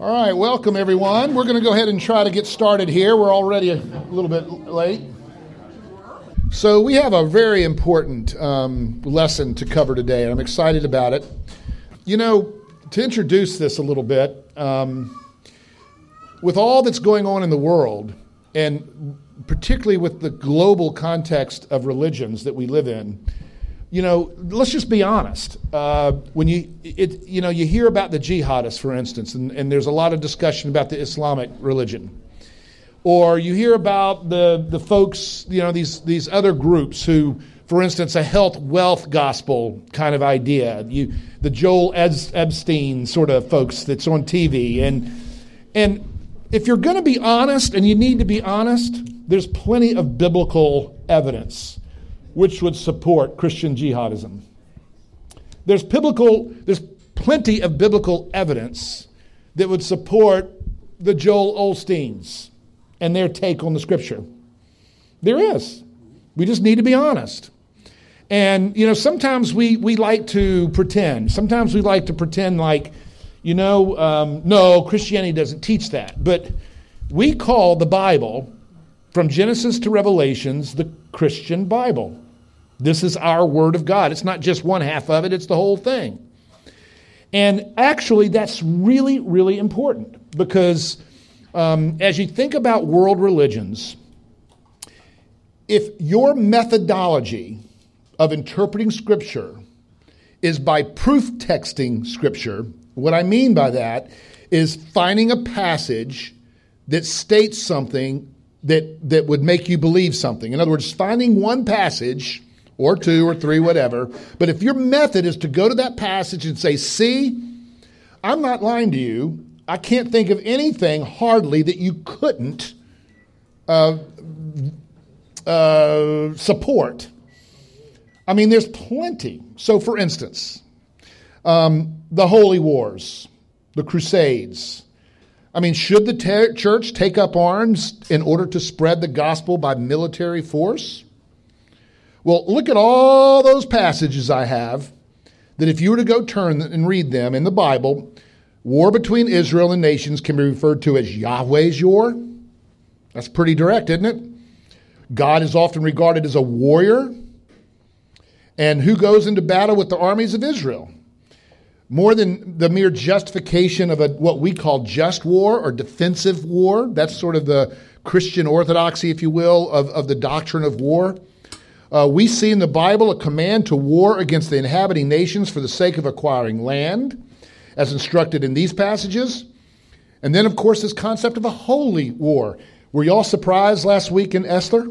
All right, welcome everyone. We're going to go ahead and try to get started here. We're already a little bit late. So, we have a very important um, lesson to cover today, and I'm excited about it. You know, to introduce this a little bit, um, with all that's going on in the world, and particularly with the global context of religions that we live in, you know, let's just be honest. Uh, when you, it, you know, you hear about the jihadists, for instance, and, and there's a lot of discussion about the Islamic religion, or you hear about the the folks, you know, these these other groups who, for instance, a health wealth gospel kind of idea. You, the Joel Osteen sort of folks that's on TV, and and if you're going to be honest, and you need to be honest, there's plenty of biblical evidence which would support Christian jihadism. There's biblical, there's plenty of biblical evidence that would support the Joel Osteens and their take on the scripture. There is. We just need to be honest. And, you know, sometimes we, we like to pretend. Sometimes we like to pretend like, you know, um, no, Christianity doesn't teach that. But we call the Bible, from Genesis to Revelations, the Christian Bible. This is our Word of God. It's not just one half of it, it's the whole thing. And actually, that's really, really important because um, as you think about world religions, if your methodology of interpreting Scripture is by proof texting Scripture, what I mean by that is finding a passage that states something that, that would make you believe something. In other words, finding one passage or two or three, whatever. But if your method is to go to that passage and say, see, I'm not lying to you. I can't think of anything hardly that you couldn't uh, uh, support. I mean, there's plenty. So, for instance, um, the Holy Wars, the Crusades. I mean, should the ter- church take up arms in order to spread the gospel by military force? Well, look at all those passages I have that if you were to go turn and read them in the Bible, war between Israel and nations can be referred to as Yahweh's war. That's pretty direct, isn't it? God is often regarded as a warrior. And who goes into battle with the armies of Israel? More than the mere justification of a, what we call just war or defensive war, that's sort of the Christian orthodoxy, if you will, of, of the doctrine of war. Uh, we see in the Bible a command to war against the inhabiting nations for the sake of acquiring land, as instructed in these passages. And then, of course, this concept of a holy war. Were you all surprised last week in Esther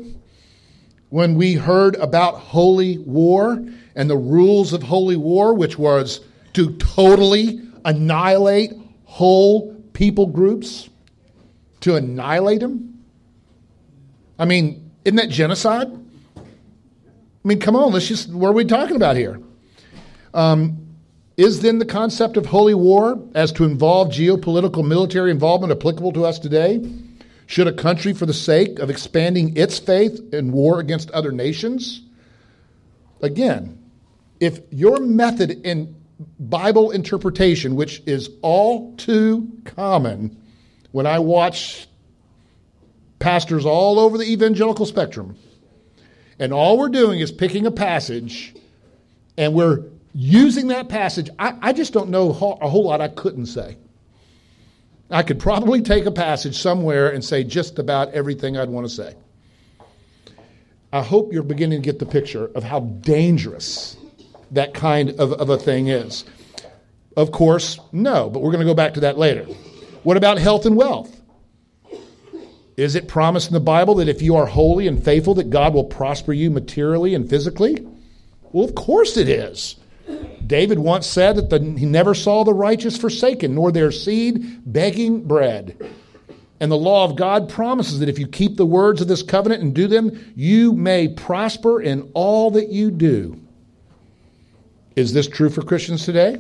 when we heard about holy war and the rules of holy war, which was to totally annihilate whole people groups? To annihilate them? I mean, isn't that genocide? I mean, come on, let's just, what are we talking about here? Um, is then the concept of holy war as to involve geopolitical military involvement applicable to us today? Should a country, for the sake of expanding its faith in war against other nations? Again, if your method in Bible interpretation, which is all too common when I watch pastors all over the evangelical spectrum, and all we're doing is picking a passage and we're using that passage. I, I just don't know a whole lot I couldn't say. I could probably take a passage somewhere and say just about everything I'd want to say. I hope you're beginning to get the picture of how dangerous that kind of, of a thing is. Of course, no, but we're going to go back to that later. What about health and wealth? Is it promised in the Bible that if you are holy and faithful, that God will prosper you materially and physically? Well, of course it is. David once said that the, he never saw the righteous forsaken, nor their seed begging bread. And the law of God promises that if you keep the words of this covenant and do them, you may prosper in all that you do. Is this true for Christians today?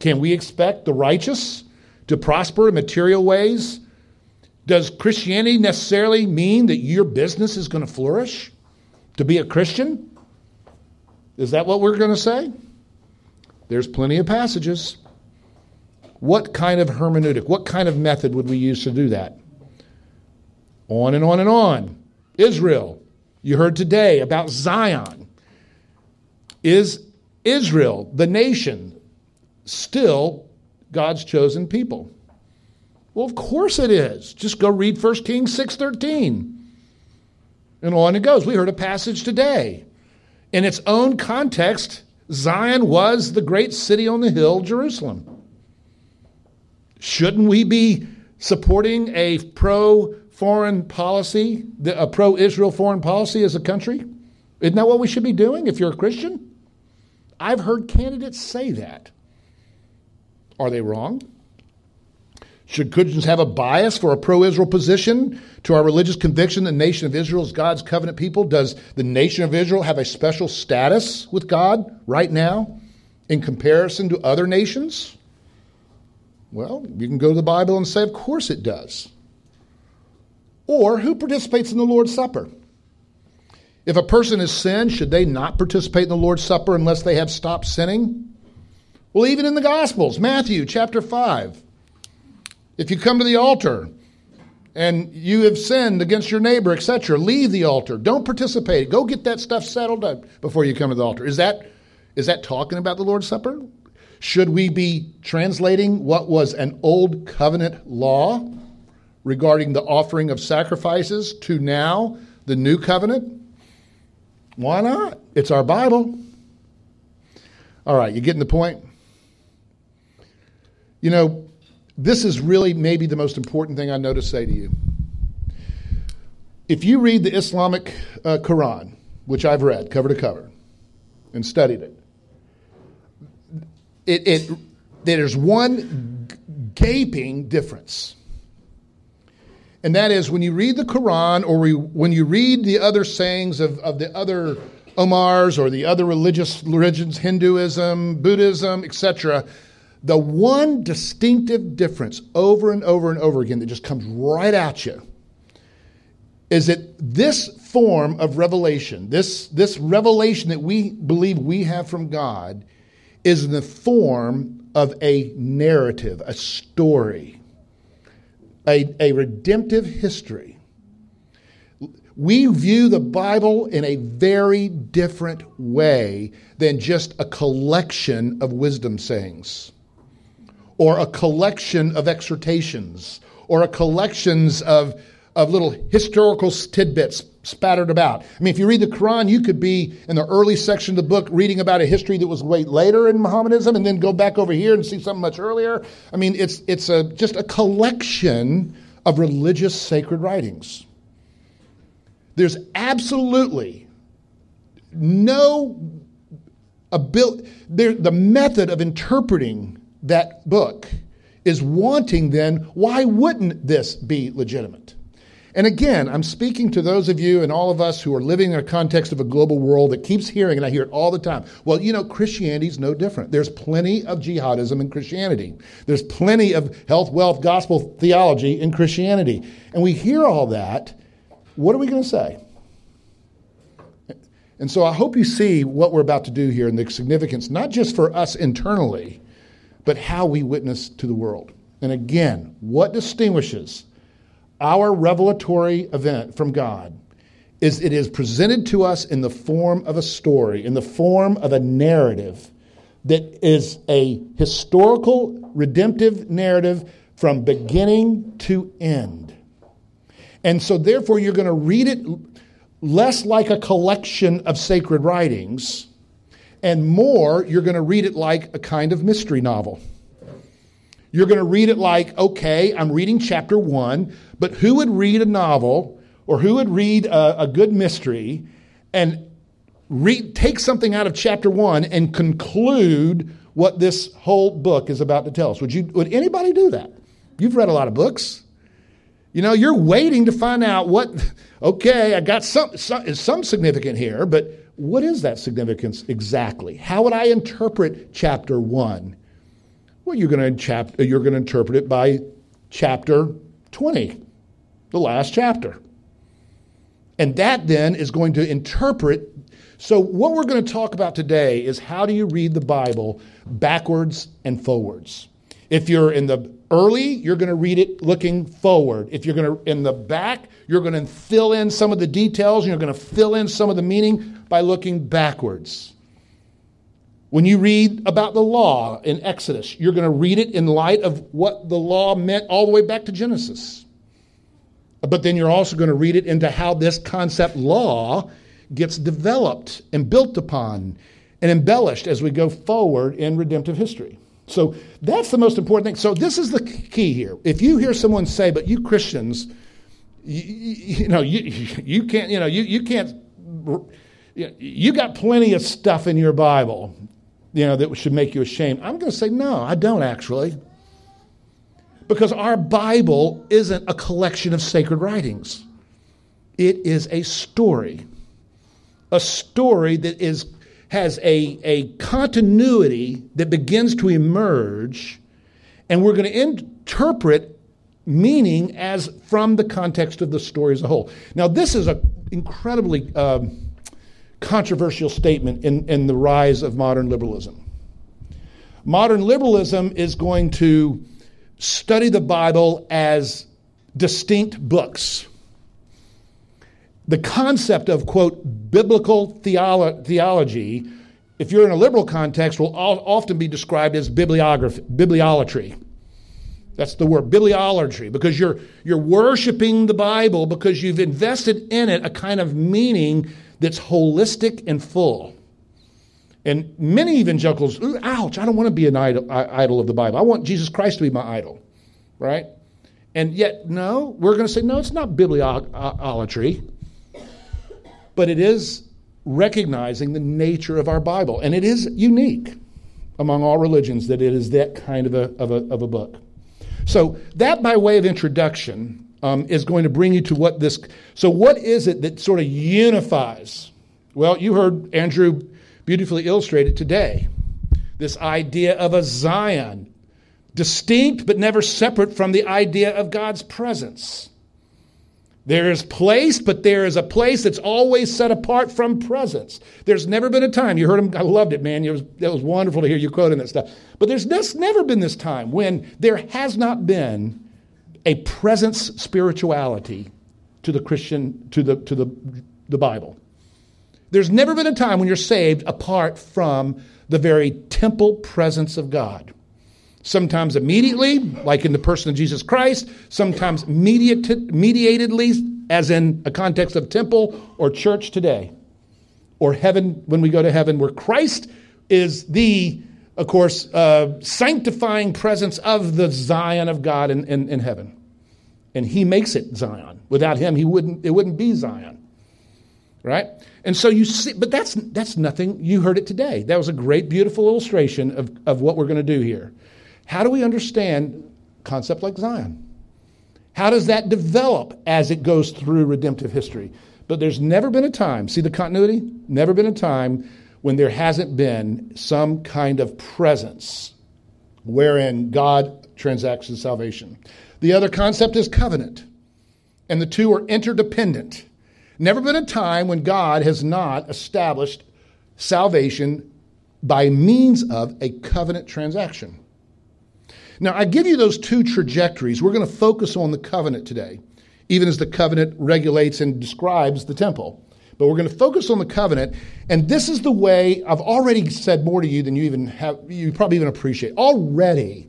Can we expect the righteous to prosper in material ways does Christianity necessarily mean that your business is going to flourish? To be a Christian? Is that what we're going to say? There's plenty of passages. What kind of hermeneutic, what kind of method would we use to do that? On and on and on. Israel, you heard today about Zion. Is Israel, the nation, still God's chosen people? Well, of course it is. Just go read 1 Kings 6:13. And on it goes. We heard a passage today. In its own context, Zion was the great city on the hill, Jerusalem. Shouldn't we be supporting a pro foreign policy, a pro Israel foreign policy as a country? Isn't that what we should be doing if you're a Christian? I've heard candidates say that. Are they wrong? Should Christians have a bias for a pro Israel position to our religious conviction the nation of Israel is God's covenant people? Does the nation of Israel have a special status with God right now in comparison to other nations? Well, you can go to the Bible and say, of course it does. Or who participates in the Lord's Supper? If a person has sinned, should they not participate in the Lord's Supper unless they have stopped sinning? Well, even in the Gospels, Matthew chapter 5. If you come to the altar and you have sinned against your neighbor, etc., leave the altar. Don't participate. Go get that stuff settled up before you come to the altar. Is that is that talking about the Lord's Supper? Should we be translating what was an old covenant law regarding the offering of sacrifices to now the new covenant? Why not? It's our Bible. All right, you getting the point? You know, this is really maybe the most important thing I know to say to you. If you read the Islamic uh, Quran, which I've read cover to cover and studied it, it, it there's one gaping difference. And that is when you read the Quran or we, when you read the other sayings of, of the other Omars or the other religious religions, Hinduism, Buddhism, etc., the one distinctive difference over and over and over again that just comes right at you is that this form of revelation, this, this revelation that we believe we have from God, is in the form of a narrative, a story, a, a redemptive history. We view the Bible in a very different way than just a collection of wisdom sayings or a collection of exhortations or a collections of, of little historical tidbits spattered about. I mean, if you read the Quran, you could be in the early section of the book reading about a history that was way later in Mohammedanism and then go back over here and see something much earlier. I mean, it's, it's a, just a collection of religious sacred writings. There's absolutely no ability, the method of interpreting that book is wanting then, why wouldn't this be legitimate? And again, I'm speaking to those of you and all of us who are living in a context of a global world that keeps hearing, and I hear it all the time. Well, you know, Christianity is no different. There's plenty of jihadism in Christianity. There's plenty of health, wealth, gospel theology in Christianity. And we hear all that. What are we going to say? And so I hope you see what we're about to do here and the significance, not just for us internally, but how we witness to the world. And again, what distinguishes our revelatory event from God is it is presented to us in the form of a story, in the form of a narrative that is a historical, redemptive narrative from beginning to end. And so, therefore, you're going to read it less like a collection of sacred writings and more, you're going to read it like a kind of mystery novel. You're going to read it like, okay, I'm reading chapter one, but who would read a novel or who would read a, a good mystery and read, take something out of chapter one and conclude what this whole book is about to tell us? Would, you, would anybody do that? You've read a lot of books. You know, you're waiting to find out what, okay, I got some, some, some significant here, but what is that significance exactly? How would I interpret chapter 1? Well, you're going to chap- to interpret it by chapter 20, the last chapter. And that then is going to interpret. So, what we're going to talk about today is how do you read the Bible backwards and forwards? If you're in the early, you're going to read it looking forward. If you're going to in the back, you're going to fill in some of the details and you're going to fill in some of the meaning by looking backwards. When you read about the law in Exodus, you're going to read it in light of what the law meant all the way back to Genesis. But then you're also going to read it into how this concept law gets developed and built upon and embellished as we go forward in redemptive history. So that's the most important thing. So this is the key here. If you hear someone say, "But you Christians, you, you know, you, you can't, you know, you, you can't, you got plenty of stuff in your Bible, you know, that should make you ashamed." I'm going to say, no, I don't actually, because our Bible isn't a collection of sacred writings. It is a story, a story that is has a, a continuity that begins to emerge, and we're going to interpret meaning as from the context of the story as a whole. Now, this is an incredibly um, controversial statement in, in the rise of modern liberalism. Modern liberalism is going to study the Bible as distinct books the concept of, quote, biblical theolo- theology, if you're in a liberal context, will often be described as bibliography, bibliolatry. That's the word, bibliolatry, because you're, you're worshiping the Bible because you've invested in it a kind of meaning that's holistic and full. And many evangelicals, ouch, I don't want to be an idol, idol of the Bible. I want Jesus Christ to be my idol, right? And yet, no, we're going to say, no, it's not bibliolatry but it is recognizing the nature of our Bible. And it is unique among all religions that it is that kind of a, of a, of a book. So, that by way of introduction um, is going to bring you to what this. So, what is it that sort of unifies? Well, you heard Andrew beautifully illustrated today this idea of a Zion, distinct but never separate from the idea of God's presence. There is place, but there is a place that's always set apart from presence. There's never been a time, you heard him, I loved it, man. It was, it was wonderful to hear you quoting that stuff. But there's just never been this time when there has not been a presence spirituality to the Christian, to the, to the, the Bible. There's never been a time when you're saved apart from the very temple presence of God sometimes immediately, like in the person of Jesus Christ, sometimes mediatedly, as in a context of temple or church today, or heaven when we go to heaven, where Christ is the, of course, uh, sanctifying presence of the Zion of God in, in, in heaven. And he makes it Zion. Without him, he wouldn't, it wouldn't be Zion. Right? And so you see, but that's, that's nothing. You heard it today. That was a great, beautiful illustration of, of what we're going to do here. How do we understand concept like Zion? How does that develop as it goes through redemptive history? But there's never been a time, see the continuity? Never been a time when there hasn't been some kind of presence wherein God transacts his salvation. The other concept is covenant, and the two are interdependent. Never been a time when God has not established salvation by means of a covenant transaction. Now, I give you those two trajectories. We're going to focus on the covenant today, even as the covenant regulates and describes the temple. But we're going to focus on the covenant, and this is the way I've already said more to you than you even have, you probably even appreciate. Already,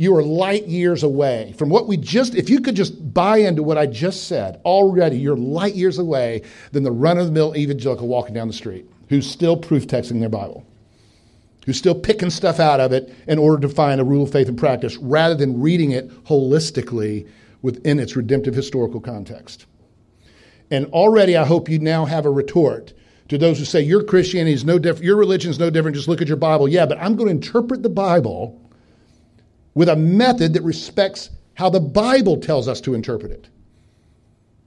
you are light years away from what we just, if you could just buy into what I just said, already you're light years away than the run of the mill evangelical walking down the street who's still proof texting their Bible who's still picking stuff out of it in order to find a rule of faith and practice rather than reading it holistically within its redemptive historical context. And already I hope you now have a retort to those who say your Christianity is no different, your religion is no different, just look at your Bible. Yeah, but I'm going to interpret the Bible with a method that respects how the Bible tells us to interpret it.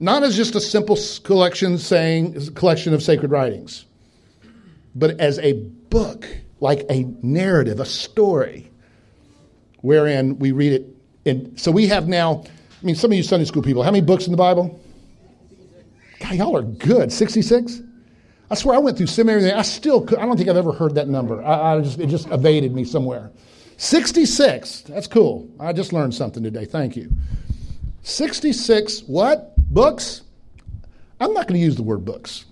Not as just a simple collection saying collection of sacred writings, but as a book like a narrative, a story, wherein we read it. And so we have now, I mean, some of you Sunday school people, how many books in the Bible? God, y'all are good. 66? I swear I went through seminary. I still, could, I don't think I've ever heard that number. I, I just, it just evaded me somewhere. 66. That's cool. I just learned something today. Thank you. 66 what? Books? I'm not going to use the word books.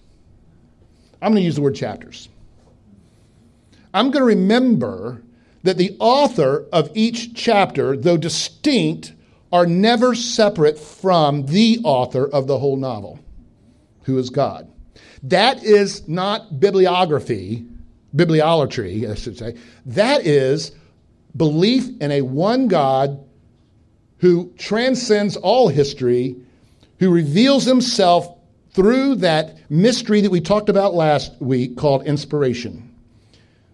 I'm going to use the word chapters. I'm going to remember that the author of each chapter, though distinct, are never separate from the author of the whole novel, who is God. That is not bibliography, bibliolatry, I should say. That is belief in a one God who transcends all history, who reveals himself through that mystery that we talked about last week called inspiration,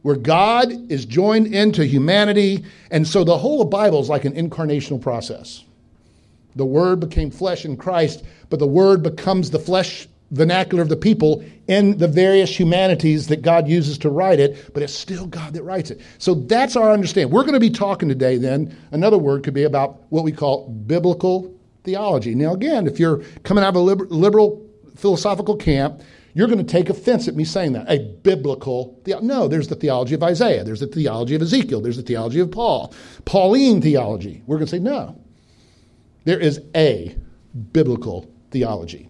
where God is joined into humanity. And so the whole of Bible is like an incarnational process. The Word became flesh in Christ, but the Word becomes the flesh vernacular of the people in the various humanities that God uses to write it, but it's still God that writes it. So that's our understanding. We're going to be talking today, then, another word could be about what we call biblical theology. Now, again, if you're coming out of a liberal philosophical camp, you're going to take offense at me saying that. A biblical theology. No, there's the theology of Isaiah, there's the theology of Ezekiel, there's the theology of Paul. Pauline theology. We're going to say no. There is a biblical theology.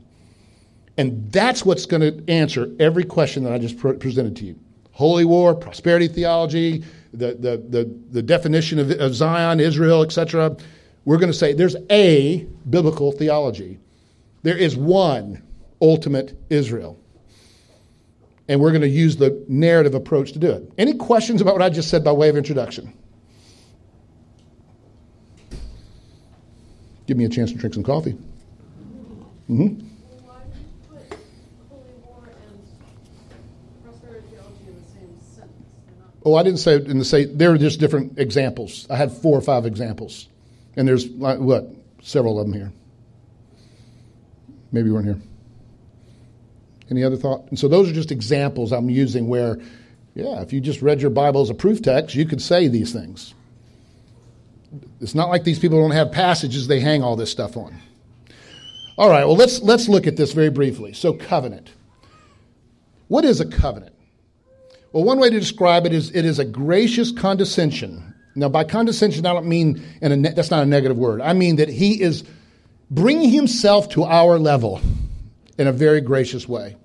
And that's what's going to answer every question that I just presented to you. Holy war, prosperity theology, the, the, the, the definition of, of Zion, Israel, etc. We're going to say there's a biblical theology. There is one ultimate Israel. And we're going to use the narrative approach to do it. Any questions about what I just said by way of introduction? Give me a chance to drink some coffee. Mm-hmm. Oh, I didn't say in the say. There are just different examples. I had four or five examples, and there's like what several of them here. Maybe you weren't here. Any other thought? And so those are just examples I'm using where, yeah, if you just read your Bible as a proof text, you could say these things. It's not like these people don't have passages they hang all this stuff on. All right, well, let's, let's look at this very briefly. So, covenant. What is a covenant? Well, one way to describe it is it is a gracious condescension. Now, by condescension, I don't mean, ne- that's not a negative word. I mean that he is bringing himself to our level in a very gracious way.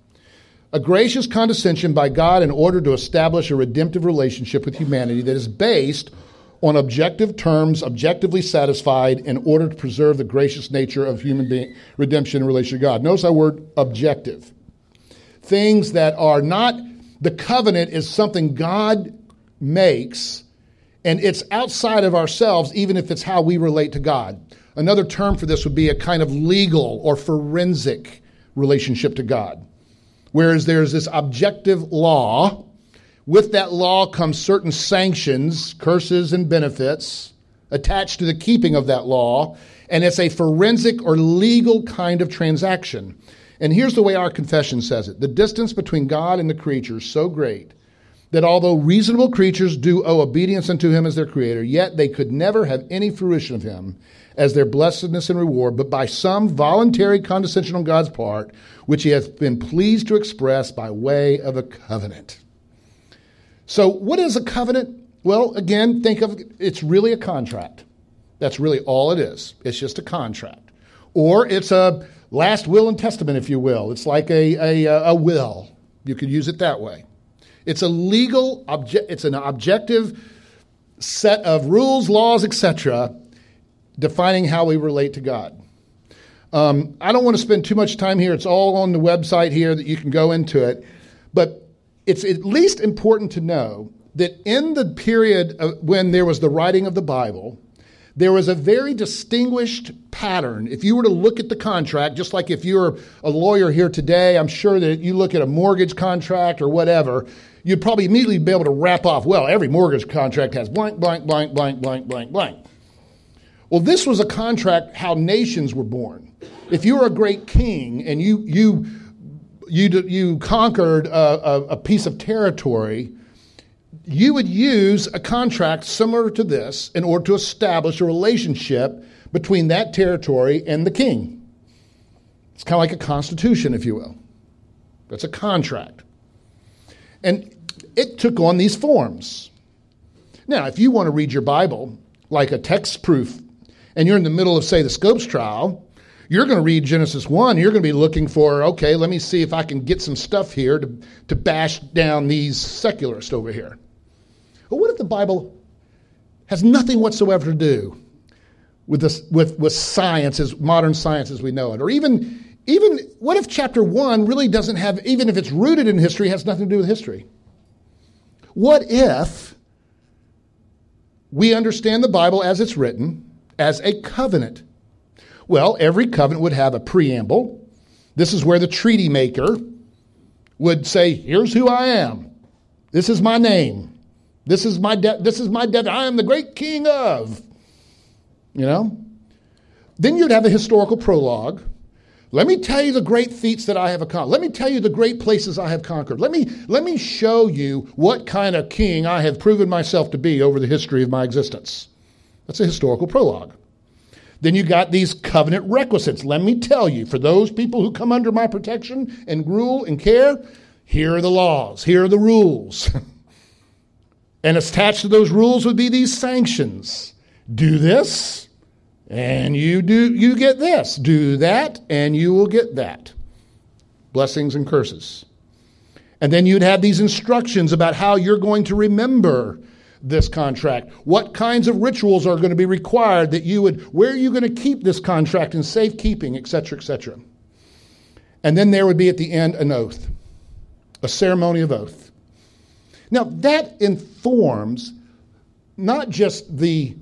A gracious condescension by God in order to establish a redemptive relationship with humanity that is based on objective terms, objectively satisfied, in order to preserve the gracious nature of human being, redemption in relation to God. Notice that word objective. Things that are not, the covenant is something God makes, and it's outside of ourselves, even if it's how we relate to God. Another term for this would be a kind of legal or forensic relationship to God. Whereas there's this objective law, with that law comes certain sanctions, curses, and benefits attached to the keeping of that law, and it's a forensic or legal kind of transaction. And here's the way our confession says it the distance between God and the creature is so great that although reasonable creatures do owe obedience unto him as their creator, yet they could never have any fruition of him as their blessedness and reward, but by some voluntary condescension on God's part, which he hath been pleased to express by way of a covenant. So, what is a covenant? Well, again, think of it's really a contract. That's really all it is. It's just a contract. Or it's a last will and testament, if you will. It's like a, a, a will. You could use it that way. It's a legal, obje- it's an objective set of rules, laws, etc., defining how we relate to God. Um, I don't want to spend too much time here. It's all on the website here that you can go into it. But it's at least important to know that in the period when there was the writing of the Bible, there was a very distinguished pattern. If you were to look at the contract, just like if you're a lawyer here today, I'm sure that you look at a mortgage contract or whatever, you'd probably immediately be able to wrap off, well, every mortgage contract has blank, blank, blank, blank, blank, blank, blank. Well, this was a contract how nations were born. If you were a great king and you, you, you, you conquered a, a, a piece of territory, you would use a contract similar to this in order to establish a relationship between that territory and the king. It's kind of like a constitution, if you will. That's a contract. And it took on these forms. Now, if you want to read your Bible like a text proof and you're in the middle of, say, the Scopes trial, you're going to read Genesis 1. You're going to be looking for, okay, let me see if I can get some stuff here to, to bash down these secularists over here. But what if the Bible has nothing whatsoever to do with, this, with, with science, as modern science as we know it? Or even, even, what if chapter 1 really doesn't have, even if it's rooted in history, has nothing to do with history? What if we understand the Bible as it's written as a covenant? Well, every covenant would have a preamble. This is where the treaty maker would say, Here's who I am. This is my name. This is my de- this is my debt. I am the great king of. You know? Then you'd have a historical prologue. Let me tell you the great feats that I have accomplished. Let me tell you the great places I have conquered. Let me, let me show you what kind of king I have proven myself to be over the history of my existence. That's a historical prologue. Then you got these covenant requisites. Let me tell you, for those people who come under my protection and rule and care, here are the laws, here are the rules. and attached to those rules would be these sanctions. Do this, and you do you get this. Do that, and you will get that. Blessings and curses. And then you'd have these instructions about how you're going to remember this contract? What kinds of rituals are going to be required that you would, where are you going to keep this contract in safekeeping, etc., etc.? And then there would be at the end an oath, a ceremony of oath. Now, that informs not just the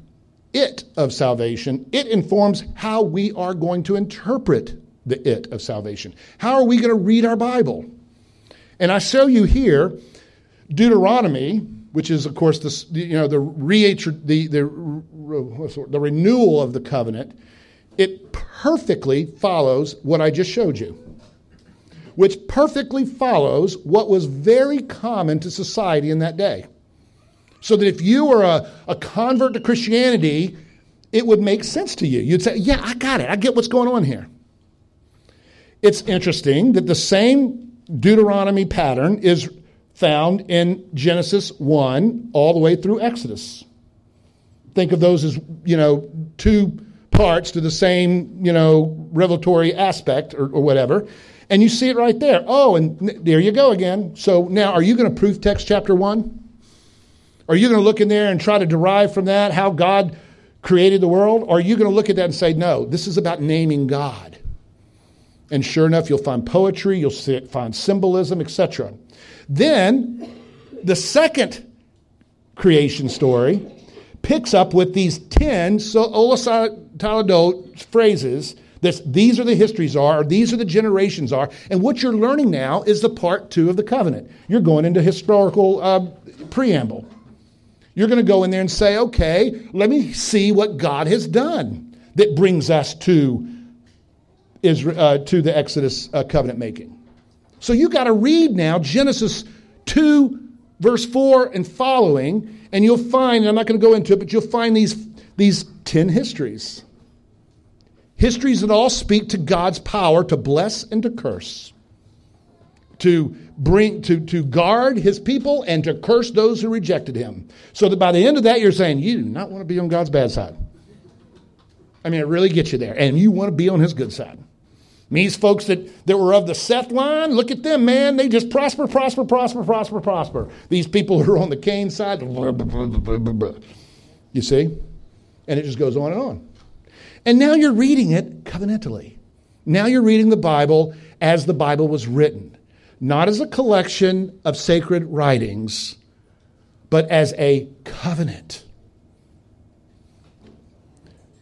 it of salvation, it informs how we are going to interpret the it of salvation. How are we going to read our Bible? And I show you here Deuteronomy which is, of course, the, you know, the, re- the, the, the renewal of the covenant, it perfectly follows what I just showed you, which perfectly follows what was very common to society in that day. So that if you were a, a convert to Christianity, it would make sense to you. You'd say, Yeah, I got it. I get what's going on here. It's interesting that the same Deuteronomy pattern is found in Genesis 1 all the way through Exodus. Think of those as, you know, two parts to the same, you know, revelatory aspect or, or whatever. And you see it right there. Oh, and there you go again. So now, are you going to proof text chapter 1? Are you going to look in there and try to derive from that how God created the world? Or are you going to look at that and say, no, this is about naming God? And sure enough, you'll find poetry, you'll find symbolism, etc. Then the second creation story picks up with these 10 sola toledot phrases this, these are the histories are, these are the generations are, and what you're learning now is the part two of the covenant. You're going into historical uh, preamble. You're going to go in there and say, okay, let me see what God has done that brings us to, Israel, uh, to the Exodus uh, covenant making. So you've got to read now Genesis 2, verse 4 and following, and you'll find, I'm not going to go into it, but you'll find these, these 10 histories. Histories that all speak to God's power to bless and to curse, to bring to, to guard his people and to curse those who rejected him. So that by the end of that, you're saying, you do not want to be on God's bad side. I mean, it really gets you there. And you want to be on his good side. These folks that, that were of the Seth line, look at them, man. They just prosper, prosper, prosper, prosper, prosper. These people who are on the Cain side, you see? And it just goes on and on. And now you're reading it covenantally. Now you're reading the Bible as the Bible was written, not as a collection of sacred writings, but as a covenant.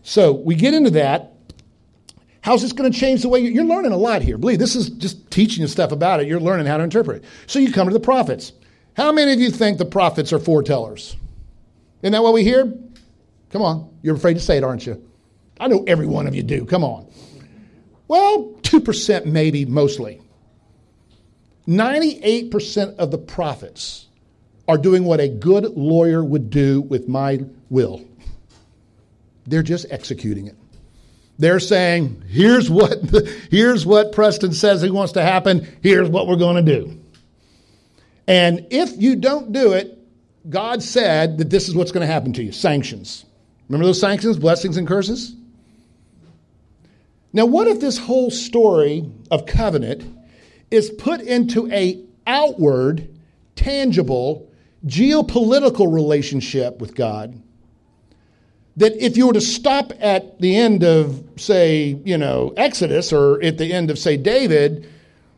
So we get into that How's this going to change the way you, are learning a lot here? Believe this is just teaching you stuff about it. You're learning how to interpret. So you come to the prophets. How many of you think the prophets are foretellers? Isn't that what we hear? Come on. You're afraid to say it, aren't you? I know every one of you do. Come on. Well, 2% maybe, mostly. 98% of the prophets are doing what a good lawyer would do with my will. They're just executing it. They're saying, here's what, here's what Preston says he wants to happen. Here's what we're going to do. And if you don't do it, God said that this is what's going to happen to you sanctions. Remember those sanctions, blessings and curses? Now, what if this whole story of covenant is put into a outward, tangible, geopolitical relationship with God? That if you were to stop at the end of, say, you know, Exodus or at the end of, say, David,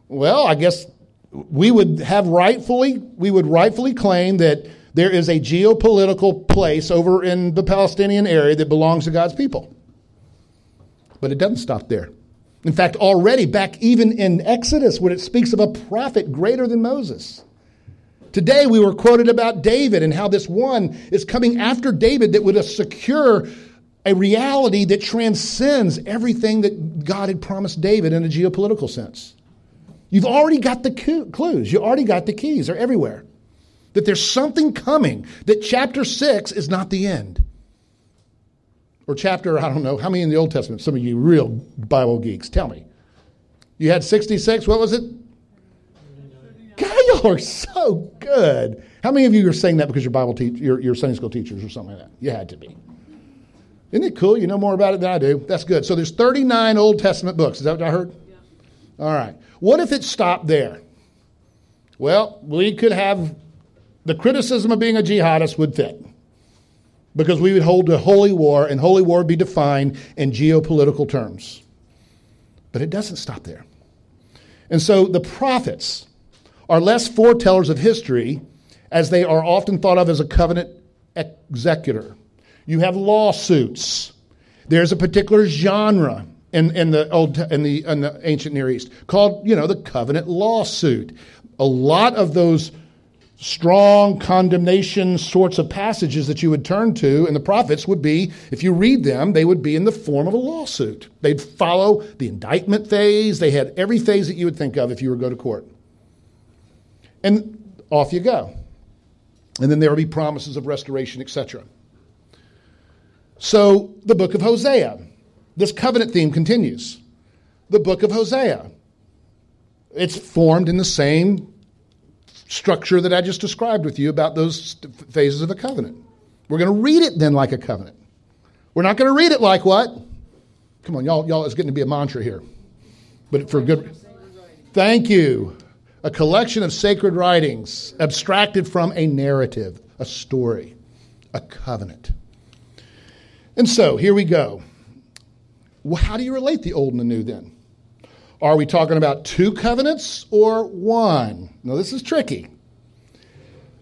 well, I guess we would have rightfully, we would rightfully claim that there is a geopolitical place over in the Palestinian area that belongs to God's people. But it doesn't stop there. In fact, already back even in Exodus, when it speaks of a prophet greater than Moses. Today we were quoted about David and how this one is coming after David that would secure a reality that transcends everything that God had promised David in a geopolitical sense. You've already got the clues, you already got the keys, they're everywhere. That there's something coming, that chapter 6 is not the end or chapter, I don't know, how many in the Old Testament? Some of you real Bible geeks, tell me. You had 66, what was it? God, y'all are so good. How many of you are saying that because you're Bible te- you're, you're Sunday school teachers or something like that? You had to be. Isn't it cool? You know more about it than I do. That's good. So there's 39 Old Testament books. Is that what I heard? Yeah. All right. What if it stopped there? Well, we could have the criticism of being a jihadist would fit because we would hold a holy war, and holy war be defined in geopolitical terms. But it doesn't stop there. And so the prophets are less foretellers of history as they are often thought of as a covenant executor. You have lawsuits. There's a particular genre in, in, the old in the, in the ancient Near East called, you know, the covenant lawsuit. A lot of those strong condemnation sorts of passages that you would turn to and the prophets would be, if you read them, they would be in the form of a lawsuit. They'd follow the indictment phase. They had every phase that you would think of if you were to go to court. And off you go. And then there would be promises of restoration, etc. So the book of Hosea, this covenant theme continues. The book of Hosea. It's formed in the same structure that I just described with you about those phases of a covenant. We're going to read it then like a covenant. We're not going to read it like what? Come on, y'all, y'all, it's getting to be a mantra here. But for good. Thank you. A collection of sacred writings abstracted from a narrative, a story, a covenant. And so here we go. Well, how do you relate the old and the new then? Are we talking about two covenants or one? Now, this is tricky.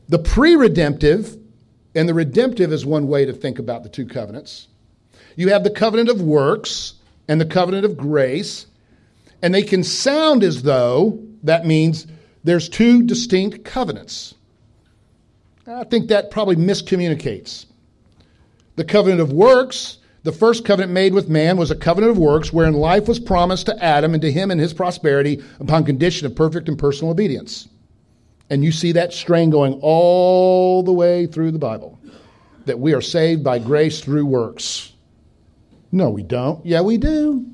The pre redemptive and the redemptive is one way to think about the two covenants. You have the covenant of works and the covenant of grace, and they can sound as though that means there's two distinct covenants. I think that probably miscommunicates. The covenant of works the first covenant made with man was a covenant of works wherein life was promised to Adam and to him and his prosperity upon condition of perfect and personal obedience. And you see that strain going all the way through the Bible that we are saved by grace through works. No, we don't. Yeah, we do.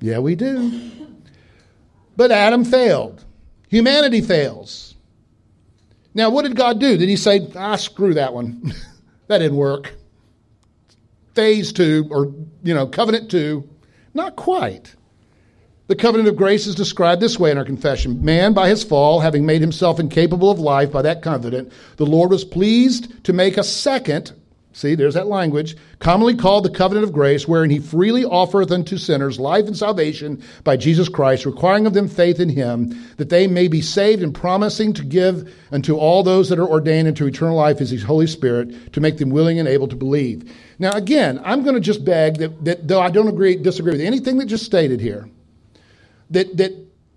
Yeah, we do. But Adam failed. Humanity fails. Now, what did God do? Did he say, ah, screw that one? that didn't work phase two, or, you know, covenant two. Not quite. The covenant of grace is described this way in our confession. Man, by his fall, having made himself incapable of life by that covenant, the Lord was pleased to make a second, see, there's that language, commonly called the covenant of grace, wherein he freely offereth unto sinners life and salvation by Jesus Christ, requiring of them faith in him, that they may be saved, and promising to give unto all those that are ordained into eternal life is his Holy Spirit, to make them willing and able to believe. Now, again, I'm going to just beg that, that though I don't agree, disagree with anything that just stated here, that, that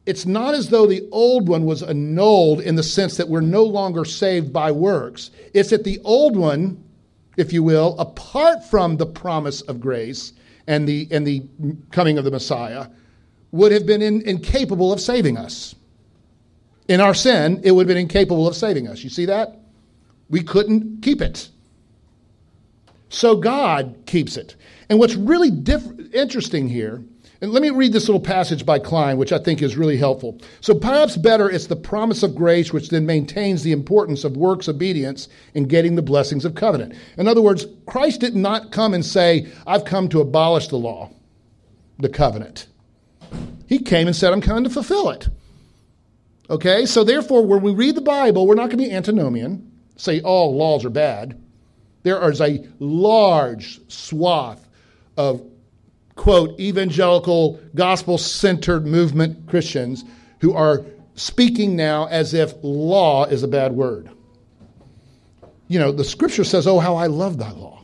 it's not as though the old one was annulled in the sense that we're no longer saved by works. It's that the old one, if you will, apart from the promise of grace and the, and the coming of the Messiah, would have been in, incapable of saving us. In our sin, it would have been incapable of saving us. You see that? We couldn't keep it so God keeps it. And what's really diff- interesting here And let me read this little passage by Kline, which I think is really helpful. So perhaps better, it's the promise of grace which then maintains the importance of works obedience in getting the blessings of covenant. In other words, Christ did not come and say, I've come to abolish the law, the covenant. He came and said, I'm coming to fulfill it. Okay, so therefore, when we read the Bible, we're not going to be antinomian, say all laws are bad. There is a large swath of quote, evangelical, gospel centered movement Christians who are speaking now as if law is a bad word. You know, the scripture says, Oh, how I love thy law.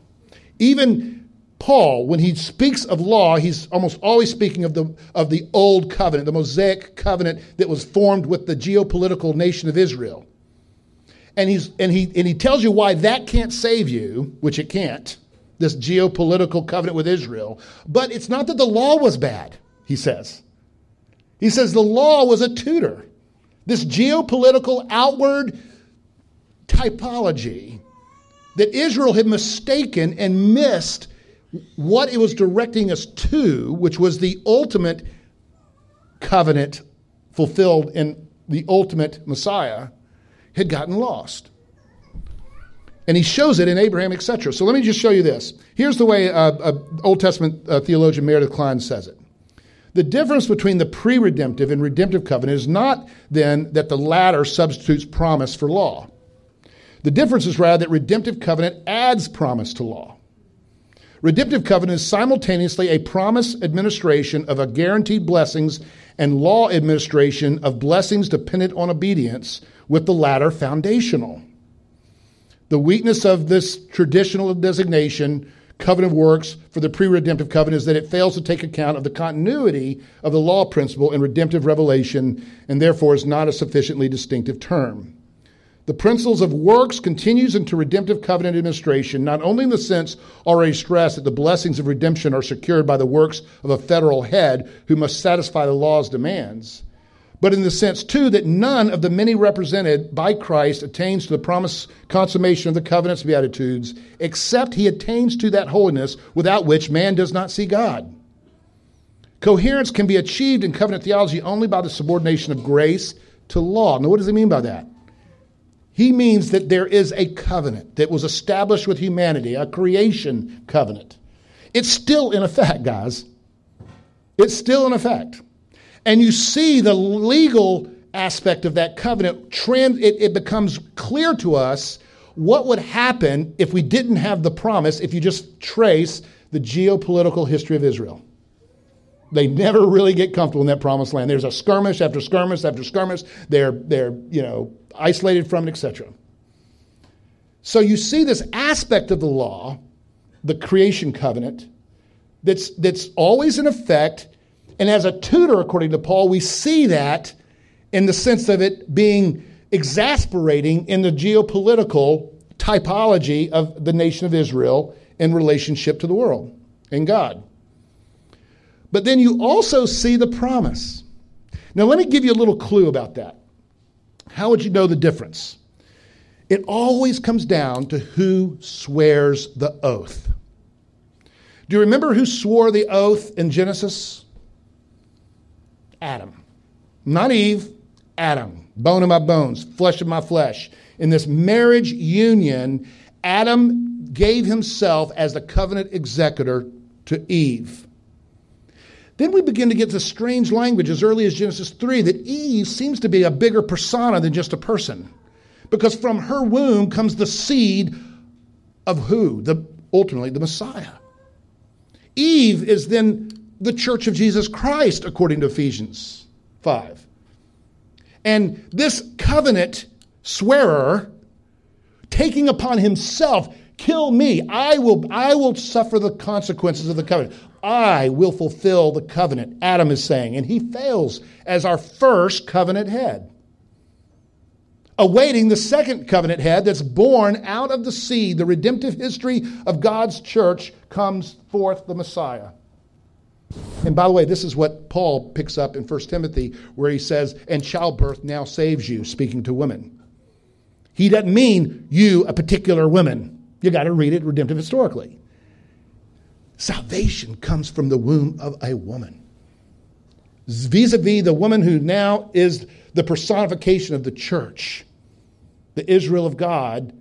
Even Paul, when he speaks of law, he's almost always speaking of the, of the old covenant, the Mosaic covenant that was formed with the geopolitical nation of Israel. And, he's, and, he, and he tells you why that can't save you, which it can't this geopolitical covenant with Israel. But it's not that the law was bad, he says. He says the law was a tutor. This geopolitical outward typology that Israel had mistaken and missed what it was directing us to, which was the ultimate covenant fulfilled in the ultimate Messiah, had gotten lost. And he shows it in Abraham, etc. So let me just show you this. Here's the way uh, uh, Old Testament uh, theologian Meredith Kline says it. The difference between the pre redemptive and redemptive covenant is not then that the latter substitutes promise for law. The difference is rather that redemptive covenant adds promise to law. Redemptive covenant is simultaneously a promise administration of a guaranteed blessings and law administration of blessings dependent on obedience, with the latter foundational. The weakness of this traditional designation, covenant of works, for the pre redemptive covenant is that it fails to take account of the continuity of the law principle in redemptive revelation and therefore is not a sufficiently distinctive term. The principles of works continues into redemptive covenant administration, not only in the sense already stressed that the blessings of redemption are secured by the works of a federal head who must satisfy the law's demands, but in the sense, too, that none of the many represented by Christ attains to the promised consummation of the covenant's beatitudes, except he attains to that holiness without which man does not see God. Coherence can be achieved in covenant theology only by the subordination of grace to law. Now, what does he mean by that? He means that there is a covenant that was established with humanity, a creation covenant. It's still in effect, guys. It's still in effect and you see the legal aspect of that covenant, it becomes clear to us what would happen if we didn't have the promise, if you just trace the geopolitical history of Israel. They never really get comfortable in that promised land. There's a skirmish after skirmish after skirmish. They're, they're you know, isolated from it, etc. So you see this aspect of the law, the creation covenant, that's, that's always in effect and as a tutor, according to Paul, we see that in the sense of it being exasperating in the geopolitical typology of the nation of Israel in relationship to the world and God. But then you also see the promise. Now, let me give you a little clue about that. How would you know the difference? It always comes down to who swears the oath. Do you remember who swore the oath in Genesis? Adam. Not Eve, Adam. Bone of my bones, flesh of my flesh. In this marriage union, Adam gave himself as the covenant executor to Eve. Then we begin to get the strange language as early as Genesis 3 that Eve seems to be a bigger persona than just a person. Because from her womb comes the seed of who? The, ultimately, the Messiah. Eve is then the church of Jesus Christ, according to Ephesians 5. And this covenant swearer, taking upon himself, kill me, I will, I will suffer the consequences of the covenant. I will fulfill the covenant, Adam is saying. And he fails as our first covenant head. Awaiting the second covenant head that's born out of the seed, the redemptive history of God's church, comes forth the Messiah. And by the way, this is what Paul picks up in 1 Timothy, where he says, And childbirth now saves you, speaking to women. He doesn't mean you, a particular woman. You got to read it redemptive historically. Salvation comes from the womb of a woman. vis a vis the woman who now is the personification of the church, the Israel of God,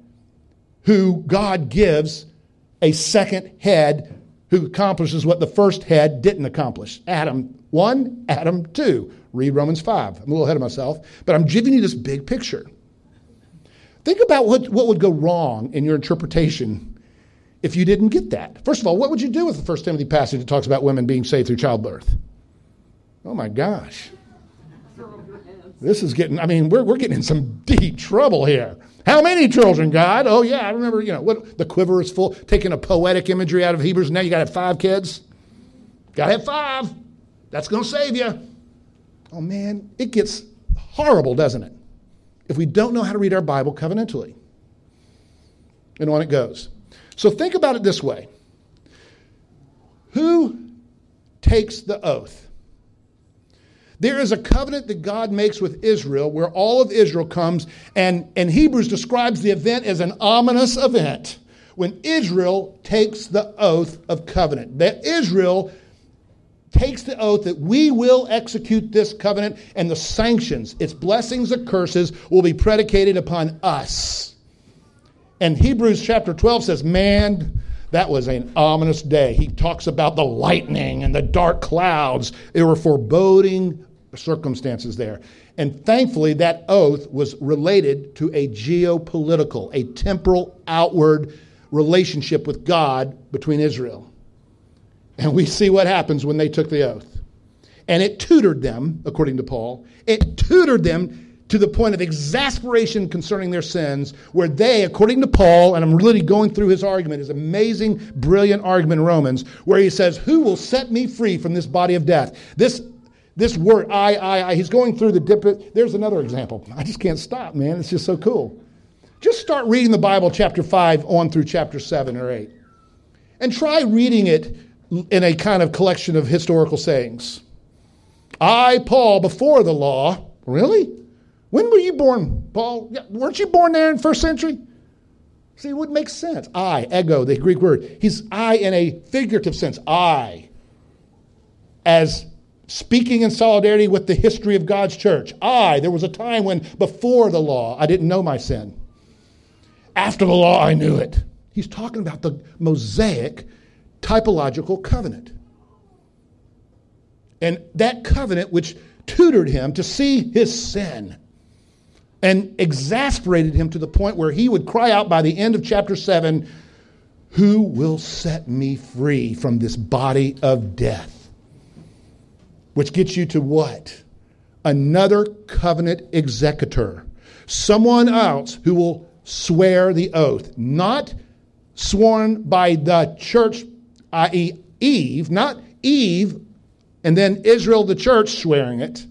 who God gives a second head who accomplishes what the first head didn't accomplish. Adam 1, Adam 2. Read Romans 5. I'm a little ahead of myself, but I'm giving you this big picture. Think about what, what would go wrong in your interpretation if you didn't get that. First of all, what would you do with the First Timothy passage that talks about women being saved through childbirth? Oh my gosh. This is getting, I mean, we're, we're getting in some deep trouble here. How many children, God? Oh, yeah, I remember, you know, what the quiver is full, taking a poetic imagery out of Hebrews. Now you got to have five kids. Got to have five. That's going to save you. Oh, man, it gets horrible, doesn't it? If we don't know how to read our Bible covenantally. And on it goes. So think about it this way Who takes the oath? There is a covenant that God makes with Israel where all of Israel comes, and, and Hebrews describes the event as an ominous event when Israel takes the oath of covenant. That Israel takes the oath that we will execute this covenant and the sanctions, its blessings or curses, will be predicated upon us. And Hebrews chapter 12 says, Man, that was an ominous day. He talks about the lightning and the dark clouds. They were foreboding circumstances there. And thankfully, that oath was related to a geopolitical, a temporal, outward relationship with God between Israel. And we see what happens when they took the oath. And it tutored them, according to Paul, it tutored them to the point of exasperation concerning their sins, where they, according to Paul, and I'm really going through his argument, his amazing, brilliant argument in Romans, where he says, Who will set me free from this body of death? This this word, I, I, I, he's going through the dip. There's another example. I just can't stop, man. It's just so cool. Just start reading the Bible, chapter 5 on through chapter 7 or 8. And try reading it in a kind of collection of historical sayings. I, Paul, before the law. Really? When were you born, Paul? Weren't you born there in first century? See, it would make sense. I, ego, the Greek word. He's I in a figurative sense. I, as speaking in solidarity with the history of God's church. I, there was a time when before the law, I didn't know my sin. After the law, I knew it. He's talking about the Mosaic typological covenant. And that covenant, which tutored him to see his sin and exasperated him to the point where he would cry out by the end of chapter 7 Who will set me free from this body of death? Which gets you to what? Another covenant executor. Someone else who will swear the oath. Not sworn by the church, i.e., Eve, not Eve and then Israel, the church, swearing it.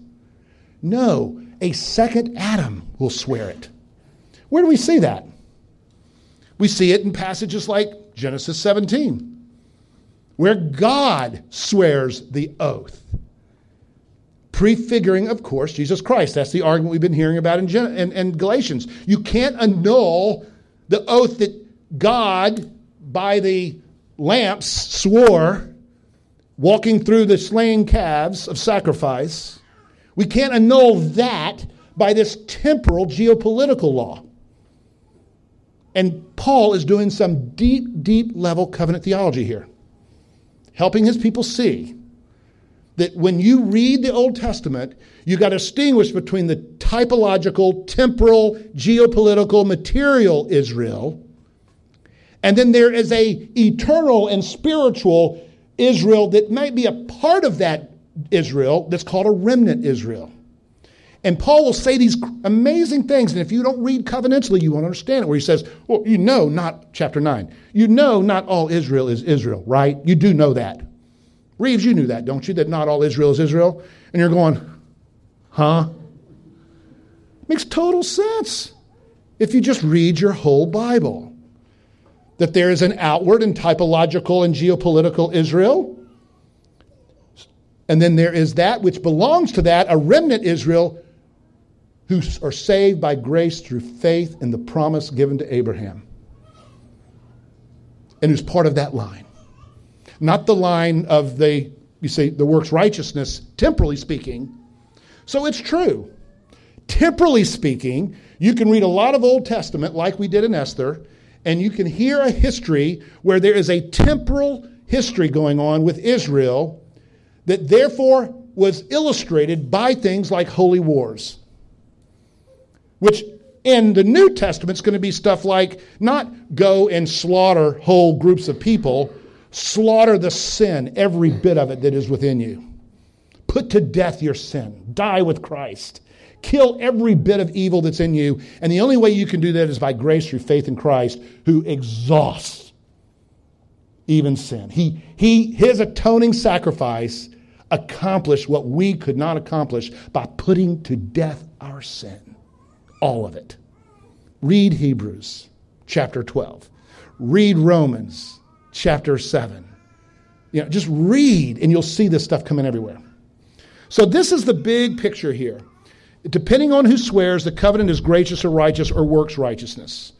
No, a second Adam will swear it. Where do we see that? We see it in passages like Genesis 17, where God swears the oath prefiguring, of course, Jesus Christ. That's the argument we've been hearing about in, in, in Galatians. You can't annul the oath that God, by the lamps, swore walking through the slain calves of sacrifice. We can't annul that by this temporal geopolitical law. And Paul is doing some deep, deep level covenant theology here, helping his people see that when you read the Old Testament, you got to distinguish between the typological, temporal, geopolitical, material Israel, and then there is a eternal and spiritual Israel that might be a part of that Israel that's called a remnant Israel. And Paul will say these amazing things, and if you don't read covenantally, you won't understand it. Where he says, Well, you know, not chapter 9, you know, not all Israel is Israel, right? You do know that. Reeves, you knew that, don't you? That not all Israel is Israel? And you're going, huh? Makes total sense if you just read your whole Bible. That there is an outward and typological and geopolitical Israel. And then there is that which belongs to that, a remnant Israel, who are saved by grace through faith in the promise given to Abraham. And who's part of that line not the line of the You see, the works righteousness, temporally speaking. So it's true. Temporally speaking, you can read a lot of Old Testament like we did in Esther, and you can hear a history where there is a temporal history going on with Israel that therefore was illustrated by things like holy wars, which in the New Testament is going to be stuff like not go and slaughter whole groups of people, slaughter the sin, every bit of it that is within you. Put to death your sin, die with Christ. Kill every bit of evil that's in you. And the only way you can do that is by grace through faith in Christ, who exhausts even sin. He, he, his atoning sacrifice accomplished what we could not accomplish by putting to death our sin. All of it. Read Hebrews chapter 12. Read Romans chapter 7. You know, just read and you'll see this stuff coming everywhere. So this is the big picture here. Depending on who swears, the covenant is gracious or righteous or works righteousness.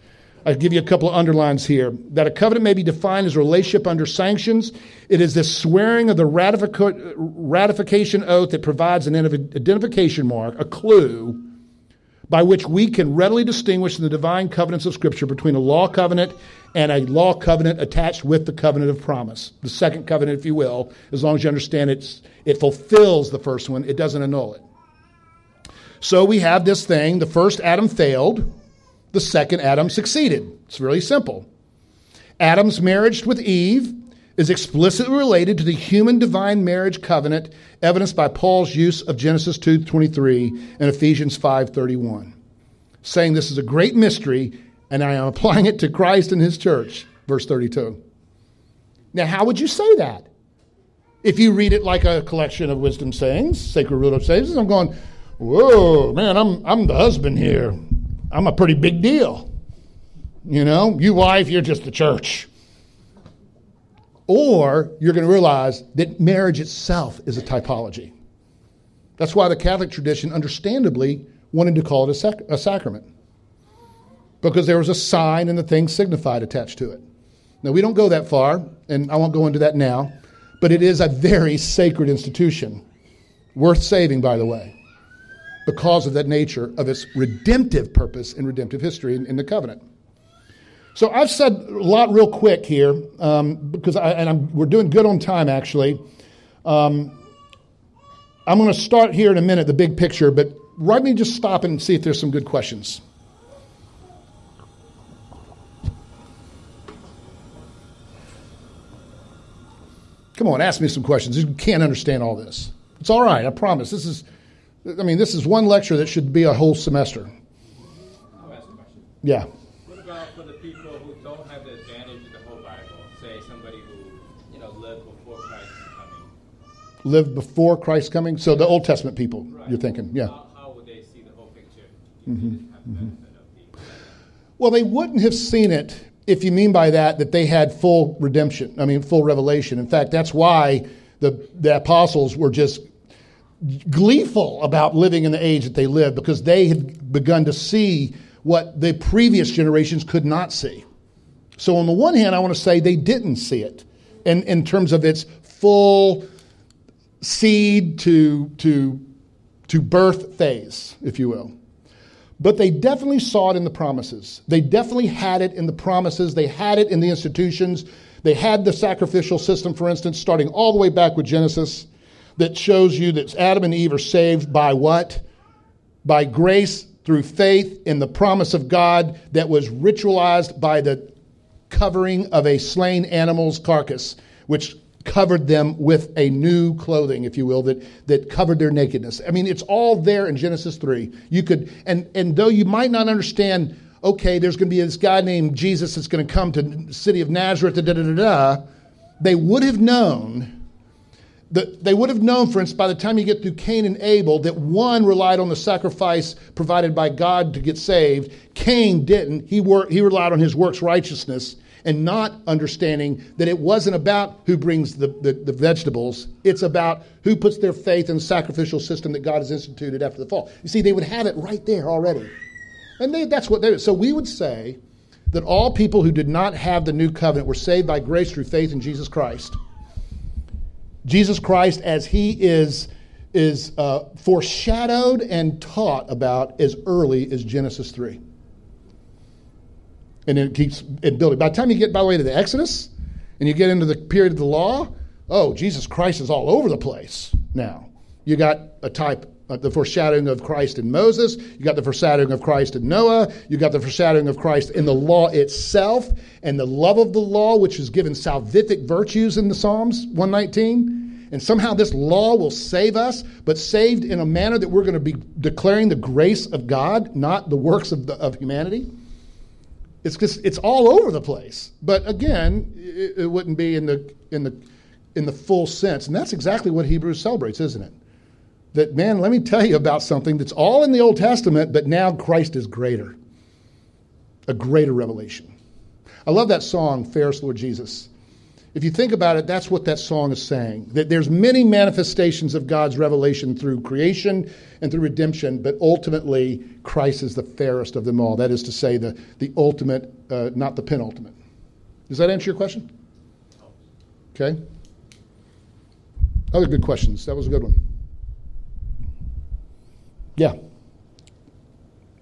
I'll give you a couple of underlines here. That a covenant may be defined as a relationship under sanctions. It is the swearing of the ratific- ratification oath that provides an identification mark, a clue, by which we can readily distinguish in the divine covenants of Scripture between a law covenant and a law covenant attached with the covenant of promise. The second covenant, if you will, as long as you understand it's, it fulfills the first one, it doesn't annul it. So we have this thing the first Adam failed, the second Adam succeeded. It's really simple. Adam's marriage with Eve is explicitly related to the human divine marriage covenant evidenced by Paul's use of Genesis 2:23 and Ephesians 5:31 saying this is a great mystery and I am applying it to Christ and his church. Verse 32 Now how would you say that? If you read it like a collection of wisdom sayings sacred rule of sayings I'm going whoa man I'm I'm the husband here. I'm a pretty big deal. You know you wife you're just the church. Or you're going to realize that marriage itself is a typology. That's why the Catholic tradition, understandably, wanted to call it a, sac- a sacrament. Because there was a sign and the thing signified attached to it. Now, we don't go that far, and I won't go into that now, but it is a very sacred institution, worth saving, by the way, because of that nature of its redemptive purpose and redemptive history in, in the covenant. So I've said a lot real quick here um, because I, and I'm, we're doing good on time actually. Um, I'm going to start here in a minute, the big picture, but let me just stop and see if there's some good questions. Come on, ask me some questions. You can't understand all this. It's all right, I promise. This is, I mean, this is one lecture that should be a whole semester. I'll ask questions. Yeah. What about for the people who don't have the advantage of the whole Bible? Say somebody who, you know, lived before Christ's coming. Lived before Christ's coming? So the Old Testament people, right. you're thinking, yeah. How, how, would they see the whole picture? Mm-hmm. Mm-hmm. Well, they wouldn't have seen it if you mean by that that they had full redemption, I mean, full revelation. In fact, that's why the, the apostles were just gleeful about living in the age that they lived because they had begun to see what the previous generations could not see. So, on the one hand, I want to say they didn't see it in, in terms of its full seed to, to, to birth phase, if you will. But they definitely saw it in the promises. They definitely had it in the promises. They had it in the institutions. They had the sacrificial system, for instance, starting all the way back with Genesis, that shows you that Adam and Eve are saved by what? By grace through faith in the promise of God that was ritualized by the covering of a slain animal's carcass, which covered them with a new clothing, if you will, that, that covered their nakedness. I mean, it's all there in Genesis 3. You could, and, and though you might not understand, okay, there's going to be this guy named Jesus that's going to come to the city of Nazareth, da da da da, they would have known. That they would have known, for instance, by the time you get through Cain and Abel, that one relied on the sacrifice provided by God to get saved. Cain didn't. He, wor- he relied on his works righteousness and not understanding that it wasn't about who brings the, the, the, vegetables, it's about who puts their faith in the sacrificial system that God has instituted after the fall. You see, they would have it right there already. And they, that's what they So we would say that all people who did not have the new covenant were saved by grace through faith in Jesus Christ. Jesus Christ as he is, is uh, foreshadowed and taught about as early as Genesis 3. And it keeps it building. By the time you get, by the way, to the Exodus and you get into the period of the law, oh, Jesus Christ is all over the place now. You got a type uh, the foreshadowing of Christ in Moses. You got the foreshadowing of Christ in Noah. You got the foreshadowing of Christ in the law itself and the love of the law, which is given salvific virtues in the Psalms 119. And somehow this law will save us, but saved in a manner that we're going to be declaring the grace of God, not the works of, the, of humanity. It's just it's all over the place. But again, it, it wouldn't be in the in the in the full sense, and that's exactly what Hebrews celebrates, isn't it? that, man, let me tell you about something that's all in the Old Testament, but now Christ is greater. A greater revelation. I love that song, Fairest Lord Jesus. If you think about it, that's what that song is saying. That there's many manifestations of God's revelation through creation and through redemption, but ultimately Christ is the fairest of them all. That is to say, the, the ultimate, uh, not the penultimate. Does that answer your question? Okay. Other good questions. That was a good one. Yeah.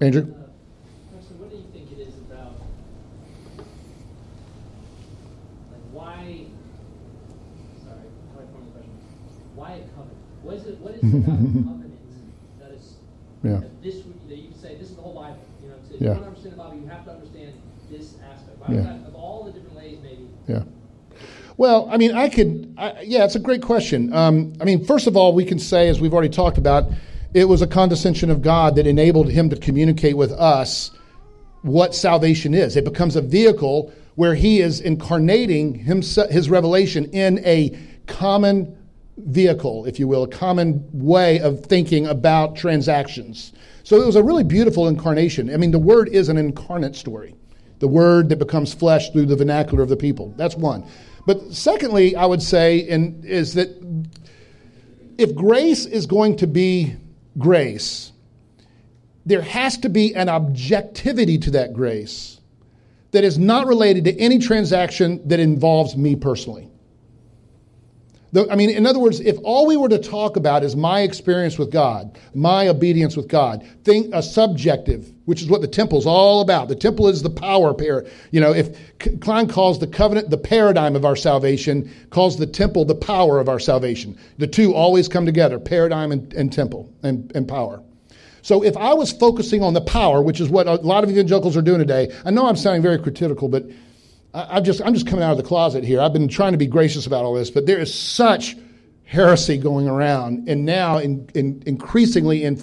Andrew? Uh, Pastor, what do you think it is about like why sorry, how do I form the question? Why a covenant? What is it what is it about covenant that is yeah. this that you can say this is the whole Bible. You know, you to understand the Bible, you have to understand this aspect. Yeah. Of all the different ways maybe. Yeah. Well, I mean, I could, I, yeah, it's a great question. Um, I mean, first of all, we can say, as we've already talked about, it was a condescension of God that enabled him to communicate with us what salvation is. It becomes a vehicle where he is incarnating himself, his revelation in a common vehicle, if you will, a common way of thinking about transactions. So it was a really beautiful incarnation. I mean, the word is an incarnate story, the word that becomes flesh through the vernacular of the people. That's one. But secondly, I would say, and is that if grace is going to be grace, there has to be an objectivity to that grace that is not related to any transaction that involves me personally. I mean, in other words, if all we were to talk about is my experience with God, my obedience with God, think a subjective, which is what the temple is all about. The temple is the power pair. You know, if Kline calls the covenant the paradigm of our salvation, calls the temple the power of our salvation. The two always come together, paradigm and, and temple and, and power. So if I was focusing on the power, which is what a lot of evangelicals are doing today, I know I'm sounding very critical, but I, am just, I'm just coming out of the closet here. I've been trying to be gracious about all this, but there is such heresy going around, and now in, in increasingly in,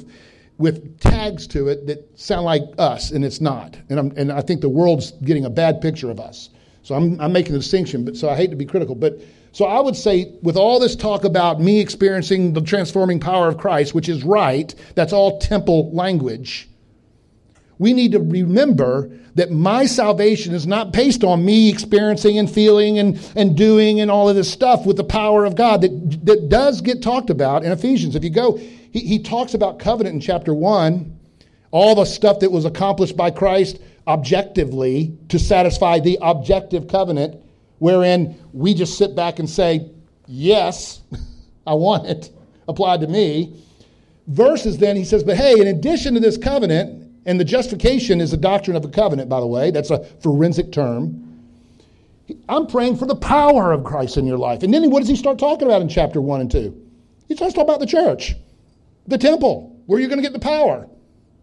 with tags to it that sound like us, and it's not. And, I'm, and I think the world's getting a bad picture of us. So I'm, I'm making a distinction, but so I hate to be critical. But so I would say, with all this talk about me experiencing the transforming power of Christ, which is right, that's all temple language we need to remember that my salvation is not based on me experiencing and feeling and, and doing and all of this stuff with the power of God that, that does get talked about in Ephesians. If you go, he, he talks about covenant in chapter 1, all the stuff that was accomplished by Christ objectively to satisfy the objective covenant, wherein we just sit back and say, Yes, I want it applied to me. Versus then he says, But hey, in addition to this covenant, and the justification is the doctrine of the covenant, by the way. That's a forensic term. I'm praying for the power of Christ in your life. And then what does he start talking about in chapter 1 and 2? He starts talking about the church, the temple, where you're going to get the power,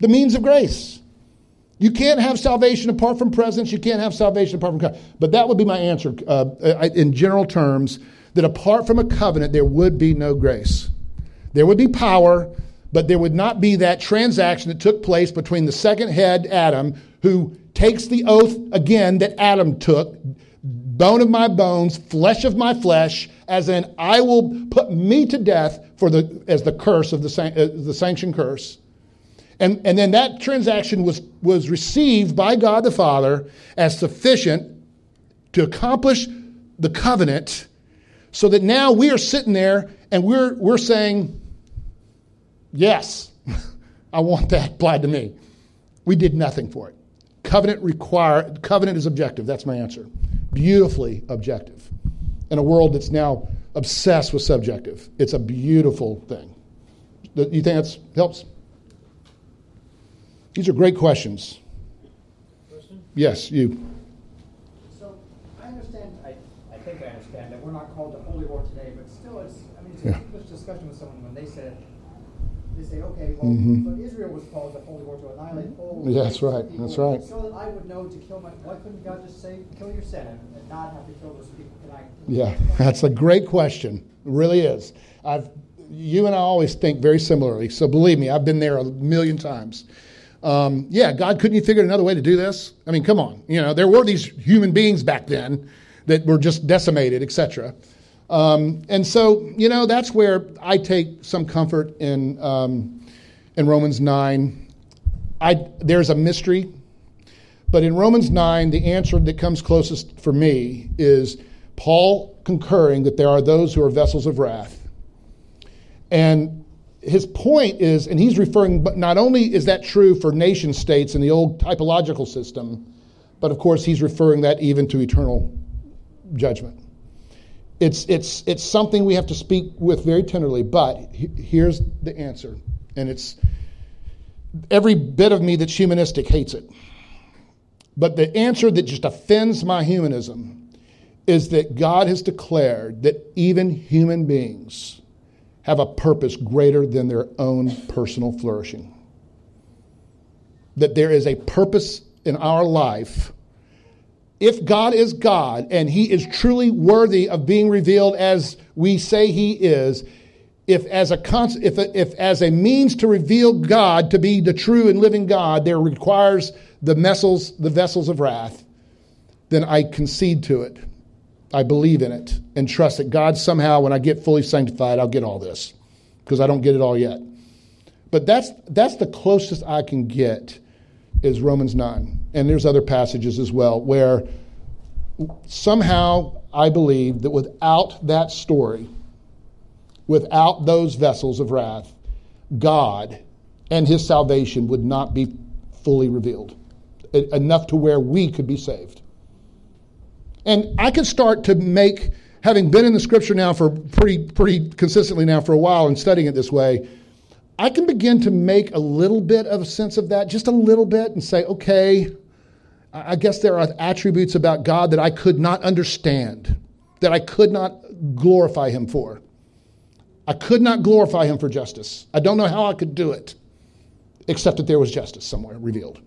the means of grace. You can't have salvation apart from presence. You can't have salvation apart from covenant. But that would be my answer uh, in general terms that apart from a covenant, there would be no grace. There would be power, but there would not be that transaction that took place between the second head, Adam, who takes the oath again that Adam took bone of my bones, flesh of my flesh, as in, I will put me to death for the, as the curse of the, uh, the sanctioned curse. And, and then that transaction was, was received by God the Father as sufficient to accomplish the covenant so that now we are sitting there and we're, we're saying, Yes, I want that applied to me. We did nothing for it. Covenant require covenant is objective. That's my answer. Beautifully objective. In a world that's now obsessed with subjective. It's a beautiful thing. You think that helps? These are great questions. Question? Yes, you. So I understand, I, I think I understand that we're not called to holy war today, but still, it's, I mean, it's Yeah. a English discussion with someone when they said, they say, okay, well, Mhm. but Israel was called to holy war to annihilate all. Yeah, that's right, people. that's right. So that I would know to kill my, why couldn't God just say, kill your sin and not have to kill those people? Can I? Yeah, that's a great question. It really is. I've, you and I always think very similarly. So believe me, I've been there a million times. Um, yeah, God, couldn't you figure another way to do this? I mean, come on. You know, there were these human beings back then that were just decimated, etc. Um, and so, you know, that's where I take some comfort in um, in Romans nine. I there's a mystery but in Romans 9, the answer that comes closest for me is Paul concurring that there are those who are vessels of wrath. And his point is, and he's referring, but not only is that true for nation states in the old typological system, but of course he's referring that even to eternal judgment. It's, it's, it's something we have to speak with very tenderly, but he- here's the answer. And it's every bit of me that's humanistic hates it. But the answer that just offends my humanism is that God has declared that even human beings have a purpose greater than their own personal flourishing. That there is a purpose in our life. If God is God and He is truly worthy of being revealed as we say He is, if as a if, if as a means to reveal God to be the true and living God, there requires the vessels the vessels of wrath, then I concede to it. I believe in it and trust that God somehow, when I get fully sanctified, I'll get all this because I don't get it all yet. But that's that's the closest I can get is Romans nine, and there's other passages as well where somehow I believe that without that story without those vessels of wrath, God and his salvation would not be fully revealed, enough to where we could be saved. And I could start to make, having been in the scripture now for pretty, pretty consistently now for a while and studying it this way, I can begin to make a little bit of a sense of that, just a little bit, and say, okay, I guess there are attributes about God that I could not understand, that I could not glorify him for. I could not glorify him for justice. I don't know how I could do it, except that there was justice somewhere revealed.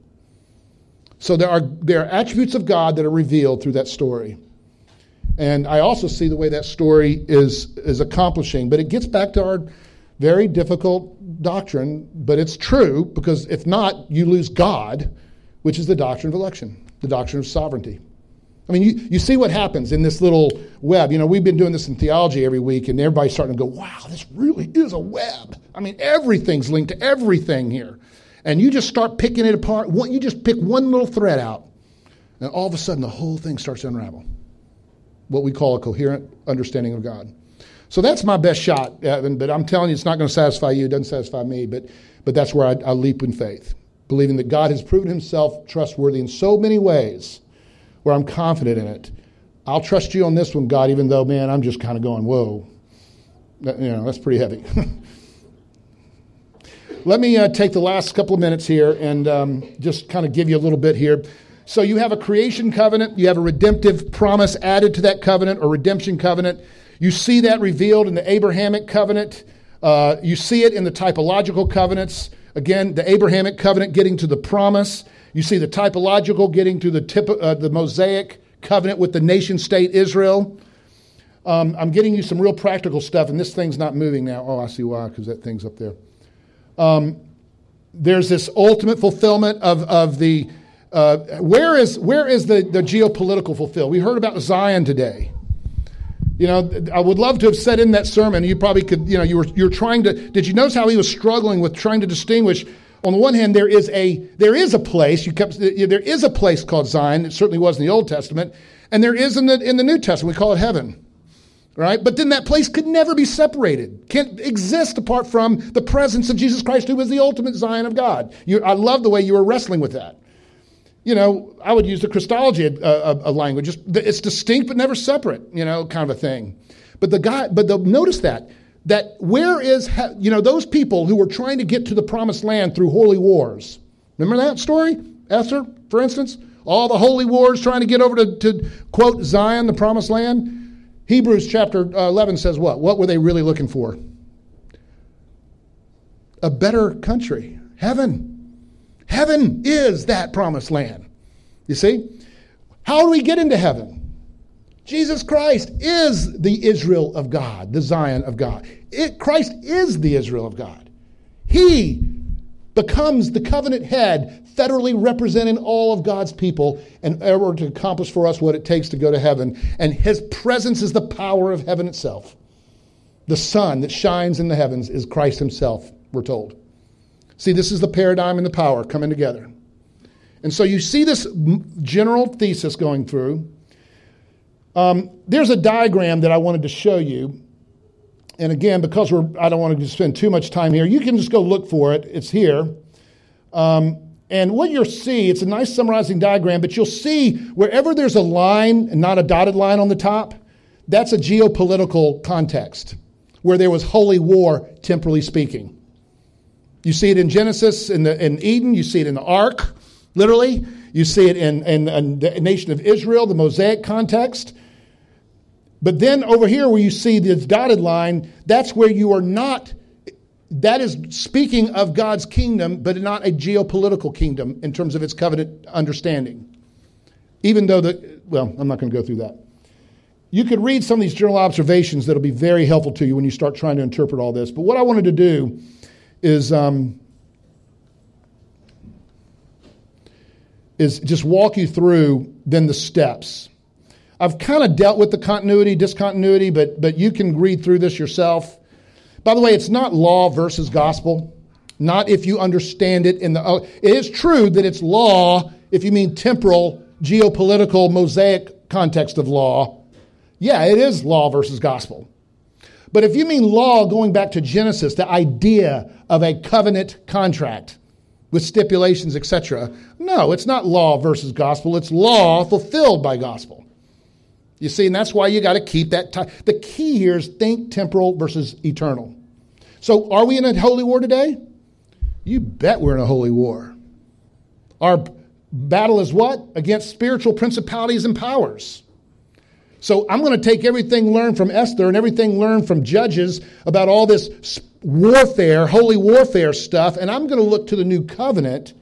So there are, there are attributes of God that are revealed through that story. And I also see the way that story is, is accomplishing. But it gets back to our very difficult doctrine, but it's true because if not, you lose God, which is the doctrine of election, the doctrine of sovereignty. I mean, you, you see what happens in this little web. You know, we've been doing this in theology every week, and everybody's starting to go, wow, this really is a web. I mean, everything's linked to everything here. And you just start picking it apart. You just pick one little thread out, and all of a sudden the whole thing starts to unravel. What we call a coherent understanding of God. So that's my best shot, Evan, but I'm telling you, it's not going to satisfy you. It doesn't satisfy me, but, but that's where I, I leap in faith, believing that God has proven himself trustworthy in so many ways where I'm confident in it. I'll trust you on this one, God, even though, man, I'm just kind of going, whoa. That- you know, that's pretty heavy. Let me uh, take the last couple of minutes here and um, just kind of give you a little bit here. So, you have a creation covenant, you have a redemptive promise added to that covenant or redemption covenant. You see that revealed in the Abrahamic covenant. Uh, you see it in the typological covenants. Again, the Abrahamic covenant getting to the promise. You see the typological getting to the, tip, uh, the Mosaic covenant with the nation state Israel. Um, I'm getting you some real practical stuff, and this thing's not moving now. Oh, I see why, because that thing's up there. Um, there's this ultimate fulfillment of, of the. Uh, where is, where is the, the geopolitical fulfill? We heard about Zion today. You know, I would love to have said in that sermon, you probably could, you know, you were, you're trying to, did you notice how he was struggling with trying to distinguish? On the one hand, there is a, there is a place, you kept, there is a place called Zion. It certainly was in the Old Testament. And there is in the, in the New Testament. We call it heaven. Right? But then that place could never be separated, can't exist apart from the presence of Jesus Christ, who was the ultimate Zion of God. You, I love the way you were wrestling with that. You know, I would use the Christology uh, uh, language. It's distinct but never separate, you know, kind of a thing. But the guy, but the, notice that that where is you know those people who were trying to get to the promised land through holy wars. Remember that story, Esther, for instance, all the holy wars trying to get over to, to quote Zion, the promised land. Hebrews chapter uh, 11 says what? What were they really looking for? A better country, heaven. Heaven is that promised land. You see? How do we get into heaven? Jesus Christ is the Israel of God, the Zion of God. It, Christ is the Israel of God. He becomes the covenant head, federally representing all of God's people in order to accomplish for us what it takes to go to heaven. And his presence is the power of heaven itself. The sun that shines in the heavens is Christ himself, we're told. See, this is the paradigm and the power coming together. And so you see this general thesis going through. Um, there's a diagram that I wanted to show you. And again, because we're, I don't want to spend too much time here, you can just go look for it. It's here. Um, and what you'll see, it's a nice summarizing diagram, but you'll see wherever there's a line and not a dotted line on the top, that's a geopolitical context where there was holy war, temporally speaking. You see it in Genesis, in, the, in Eden, you see it in the ark, literally. You see it in, in, in the nation of Israel, the Mosaic context. But then over here, where you see this dotted line, that's where you are not, that is speaking of God's kingdom, but not a geopolitical kingdom in terms of its covenant understanding. Even though the, well, I'm not going to go through that. You could read some of these journal observations that'll be very helpful to you when you start trying to interpret all this. But what I wanted to do is um, is just walk you through then the steps I've kind of dealt with the continuity, discontinuity, but, but you can read through this yourself. By the way, it's not law versus gospel, not if you understand it in the. Oh, it is true that it's law if you mean temporal, geopolitical, mosaic context of law. Yeah, it is law versus gospel. But if you mean law going back to Genesis, the idea of a covenant contract with stipulations, etc., no, it's not law versus gospel. It's law fulfilled by gospel. You see, and that's why you got to keep that time. The key here is think temporal versus eternal. So, are we in a holy war today? You bet we're in a holy war. Our battle is what? Against spiritual principalities and powers. So, I'm going to take everything learned from Esther and everything learned from Judges about all this warfare, holy warfare stuff, and I'm going to look to the new covenant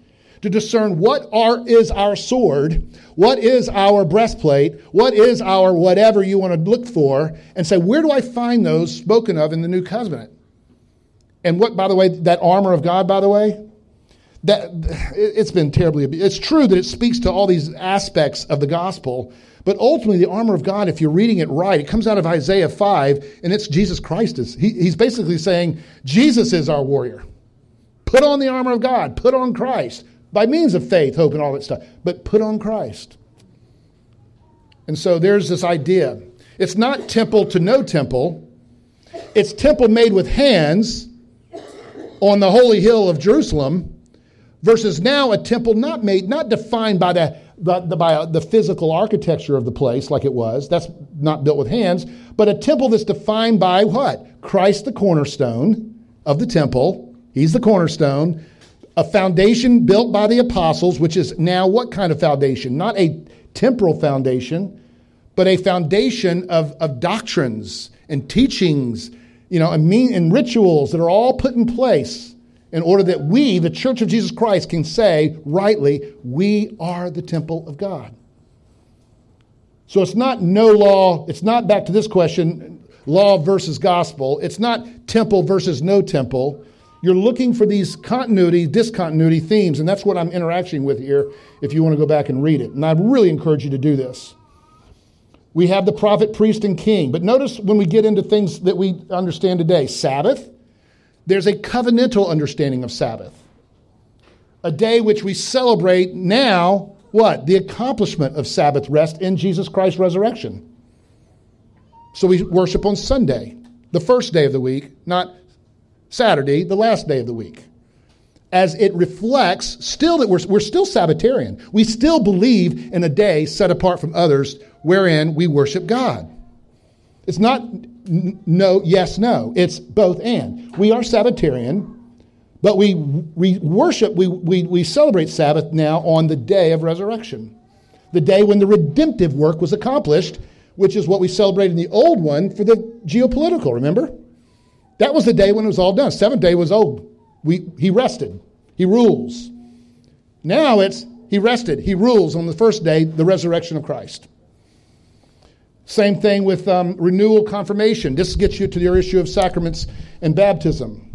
to discern what are, is our sword, what is our breastplate, what is our whatever you want to look for, and say, where do I find those spoken of in the New Covenant? And what, by the way, that armor of God, by the way, that it's been terribly it's true that it speaks to all these aspects of the gospel but ultimately the armor of god if you're reading it right it comes out of isaiah 5 and it's jesus christ is he, he's basically saying jesus is our warrior. Put on the armor of god. Put on christ. By means of faith, hope, and all that stuff, but put on Christ. And so there's this idea. It's not temple to no temple, it's temple made with hands on the holy hill of Jerusalem versus now a temple not made, not defined by the, the, the, by uh, the physical architecture of the place like it was. That's not built with hands, but a temple that's defined by what? Christ, the cornerstone of the temple. He's the cornerstone a foundation built by the apostles, which is now what kind of foundation? Not a temporal foundation, but a foundation of, of doctrines and teachings, you know, and, mean, and rituals that are all put in place in order that we, the Church of Jesus Christ, can say rightly, we are the temple of God. So it's not no law, it's not back to this question, law versus gospel. It's not temple versus no temple. You're looking for these continuity, discontinuity themes, and that's what I'm interacting with here if you want to go back and read it. And I really encourage you to do this. We have the prophet, priest, and king. But notice when we get into things that we understand today Sabbath, there's a covenantal understanding of Sabbath. A day which we celebrate now, what? The accomplishment of Sabbath rest in Jesus Christ's resurrection. So we worship on Sunday, the first day of the week, not Saturday, the last day of the week. As it reflects still that we're, we're still Sabbatarian. We still believe in a day set apart from others wherein we worship God. It's not no, yes, no. It's both and. We are Sabbatarian, but we, we worship, we, we, we celebrate Sabbath now on the day of resurrection, the day when the redemptive work was accomplished, which is what we celebrate in the old one for the geopolitical, remember? That was the day when it was all done. Seventh day was, oh, we, he rested, he rules. Now it's, he rested, he rules on the first day, the resurrection of Christ. Same thing with um, renewal confirmation. This gets you to your issue of sacraments and baptism.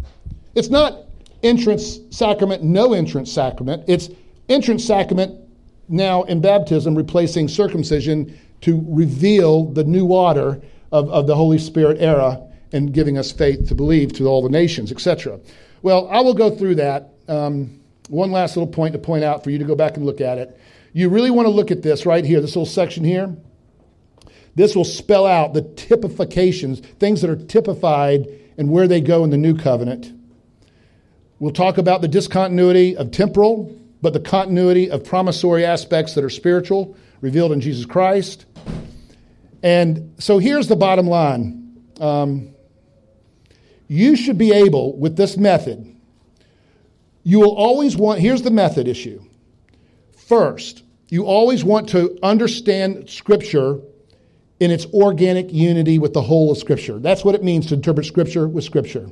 It's not entrance sacrament, no entrance sacrament. It's entrance sacrament now in baptism, replacing circumcision to reveal the new water of, of the Holy Spirit era and giving us faith to believe to all the nations, etc. Well, I will go through that. Um, one last little point to point out for you to go back and look at it. You really want to look at this right here, this little section here. This will spell out the typifications, things that are typified and where they go in the new covenant. We'll talk about the discontinuity of temporal, but the continuity of promissory aspects that are spiritual, revealed in Jesus Christ. And so here's the bottom line um, you should be able, with this method, you will always want, here's the method issue. First, you always want to understand Scripture in its organic unity with the whole of Scripture. That's what it means to interpret Scripture with Scripture.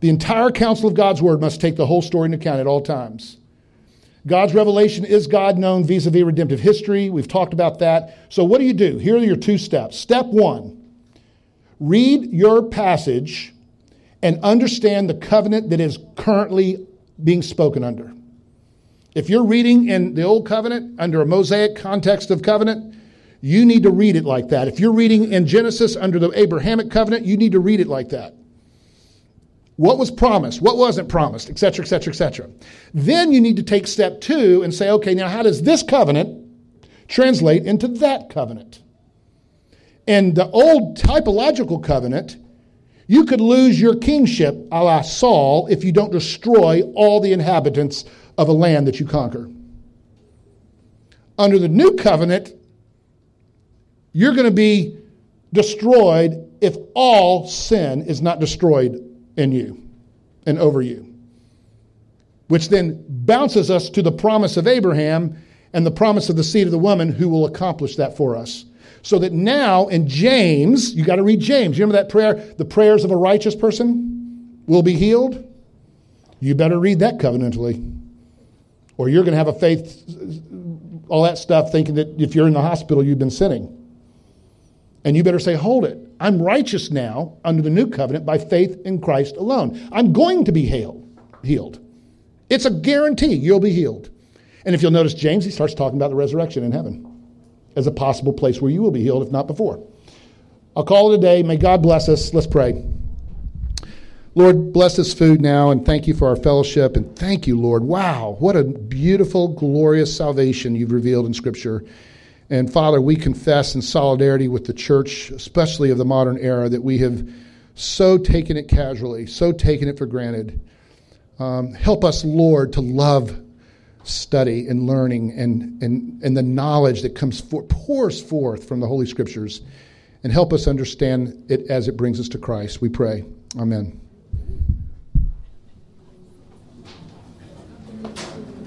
The entire counsel of God's Word must take the whole story into account at all times. God's revelation is God known vis a vis redemptive history. We've talked about that. So, what do you do? Here are your two steps. Step one read your passage and understand the covenant that is currently being spoken under. If you're reading in the Old Covenant under a Mosaic context of covenant, you need to read it like that. If you're reading in Genesis under the Abrahamic covenant, you need to read it like that. What was promised? What wasn't promised? Et cetera, et cetera, et cetera. Then you need to take step two and say, okay, now how does this covenant translate into that covenant? In the old typological covenant, you could lose your kingship a la Saul if you don't destroy all the inhabitants of a land that you conquer. Under the new covenant, you're going to be destroyed if all sin is not destroyed in you and over you. Which then bounces us to the promise of Abraham and the promise of the seed of the woman who will accomplish that for us. So that now in James, you got to read James. You remember that prayer? The prayers of a righteous person will be healed. You better read that covenantally. Or you're going to have a faith, all that stuff, thinking that if you're in the hospital, you've been sinning. And you better say, hold it. I'm righteous now under the new covenant by faith in Christ alone. I'm going to be healed. It's a guarantee you'll be healed. And if you'll notice, James, he starts talking about the resurrection in heaven as a possible place where you will be healed, if not before. I'll call it a day. May God bless us. Let's pray. Lord, bless this food now and thank you for our fellowship. And thank you, Lord. Wow, what a beautiful, glorious salvation you've revealed in Scripture. And Father, we confess in solidarity with the church, especially of the modern era, that we have so taken it casually, so taken it for granted. Um, help us, Lord, to love study and learning and, and, and the knowledge that comes for, pours forth from the Holy Scriptures. And help us understand it as it brings us to Christ. We pray. Amen.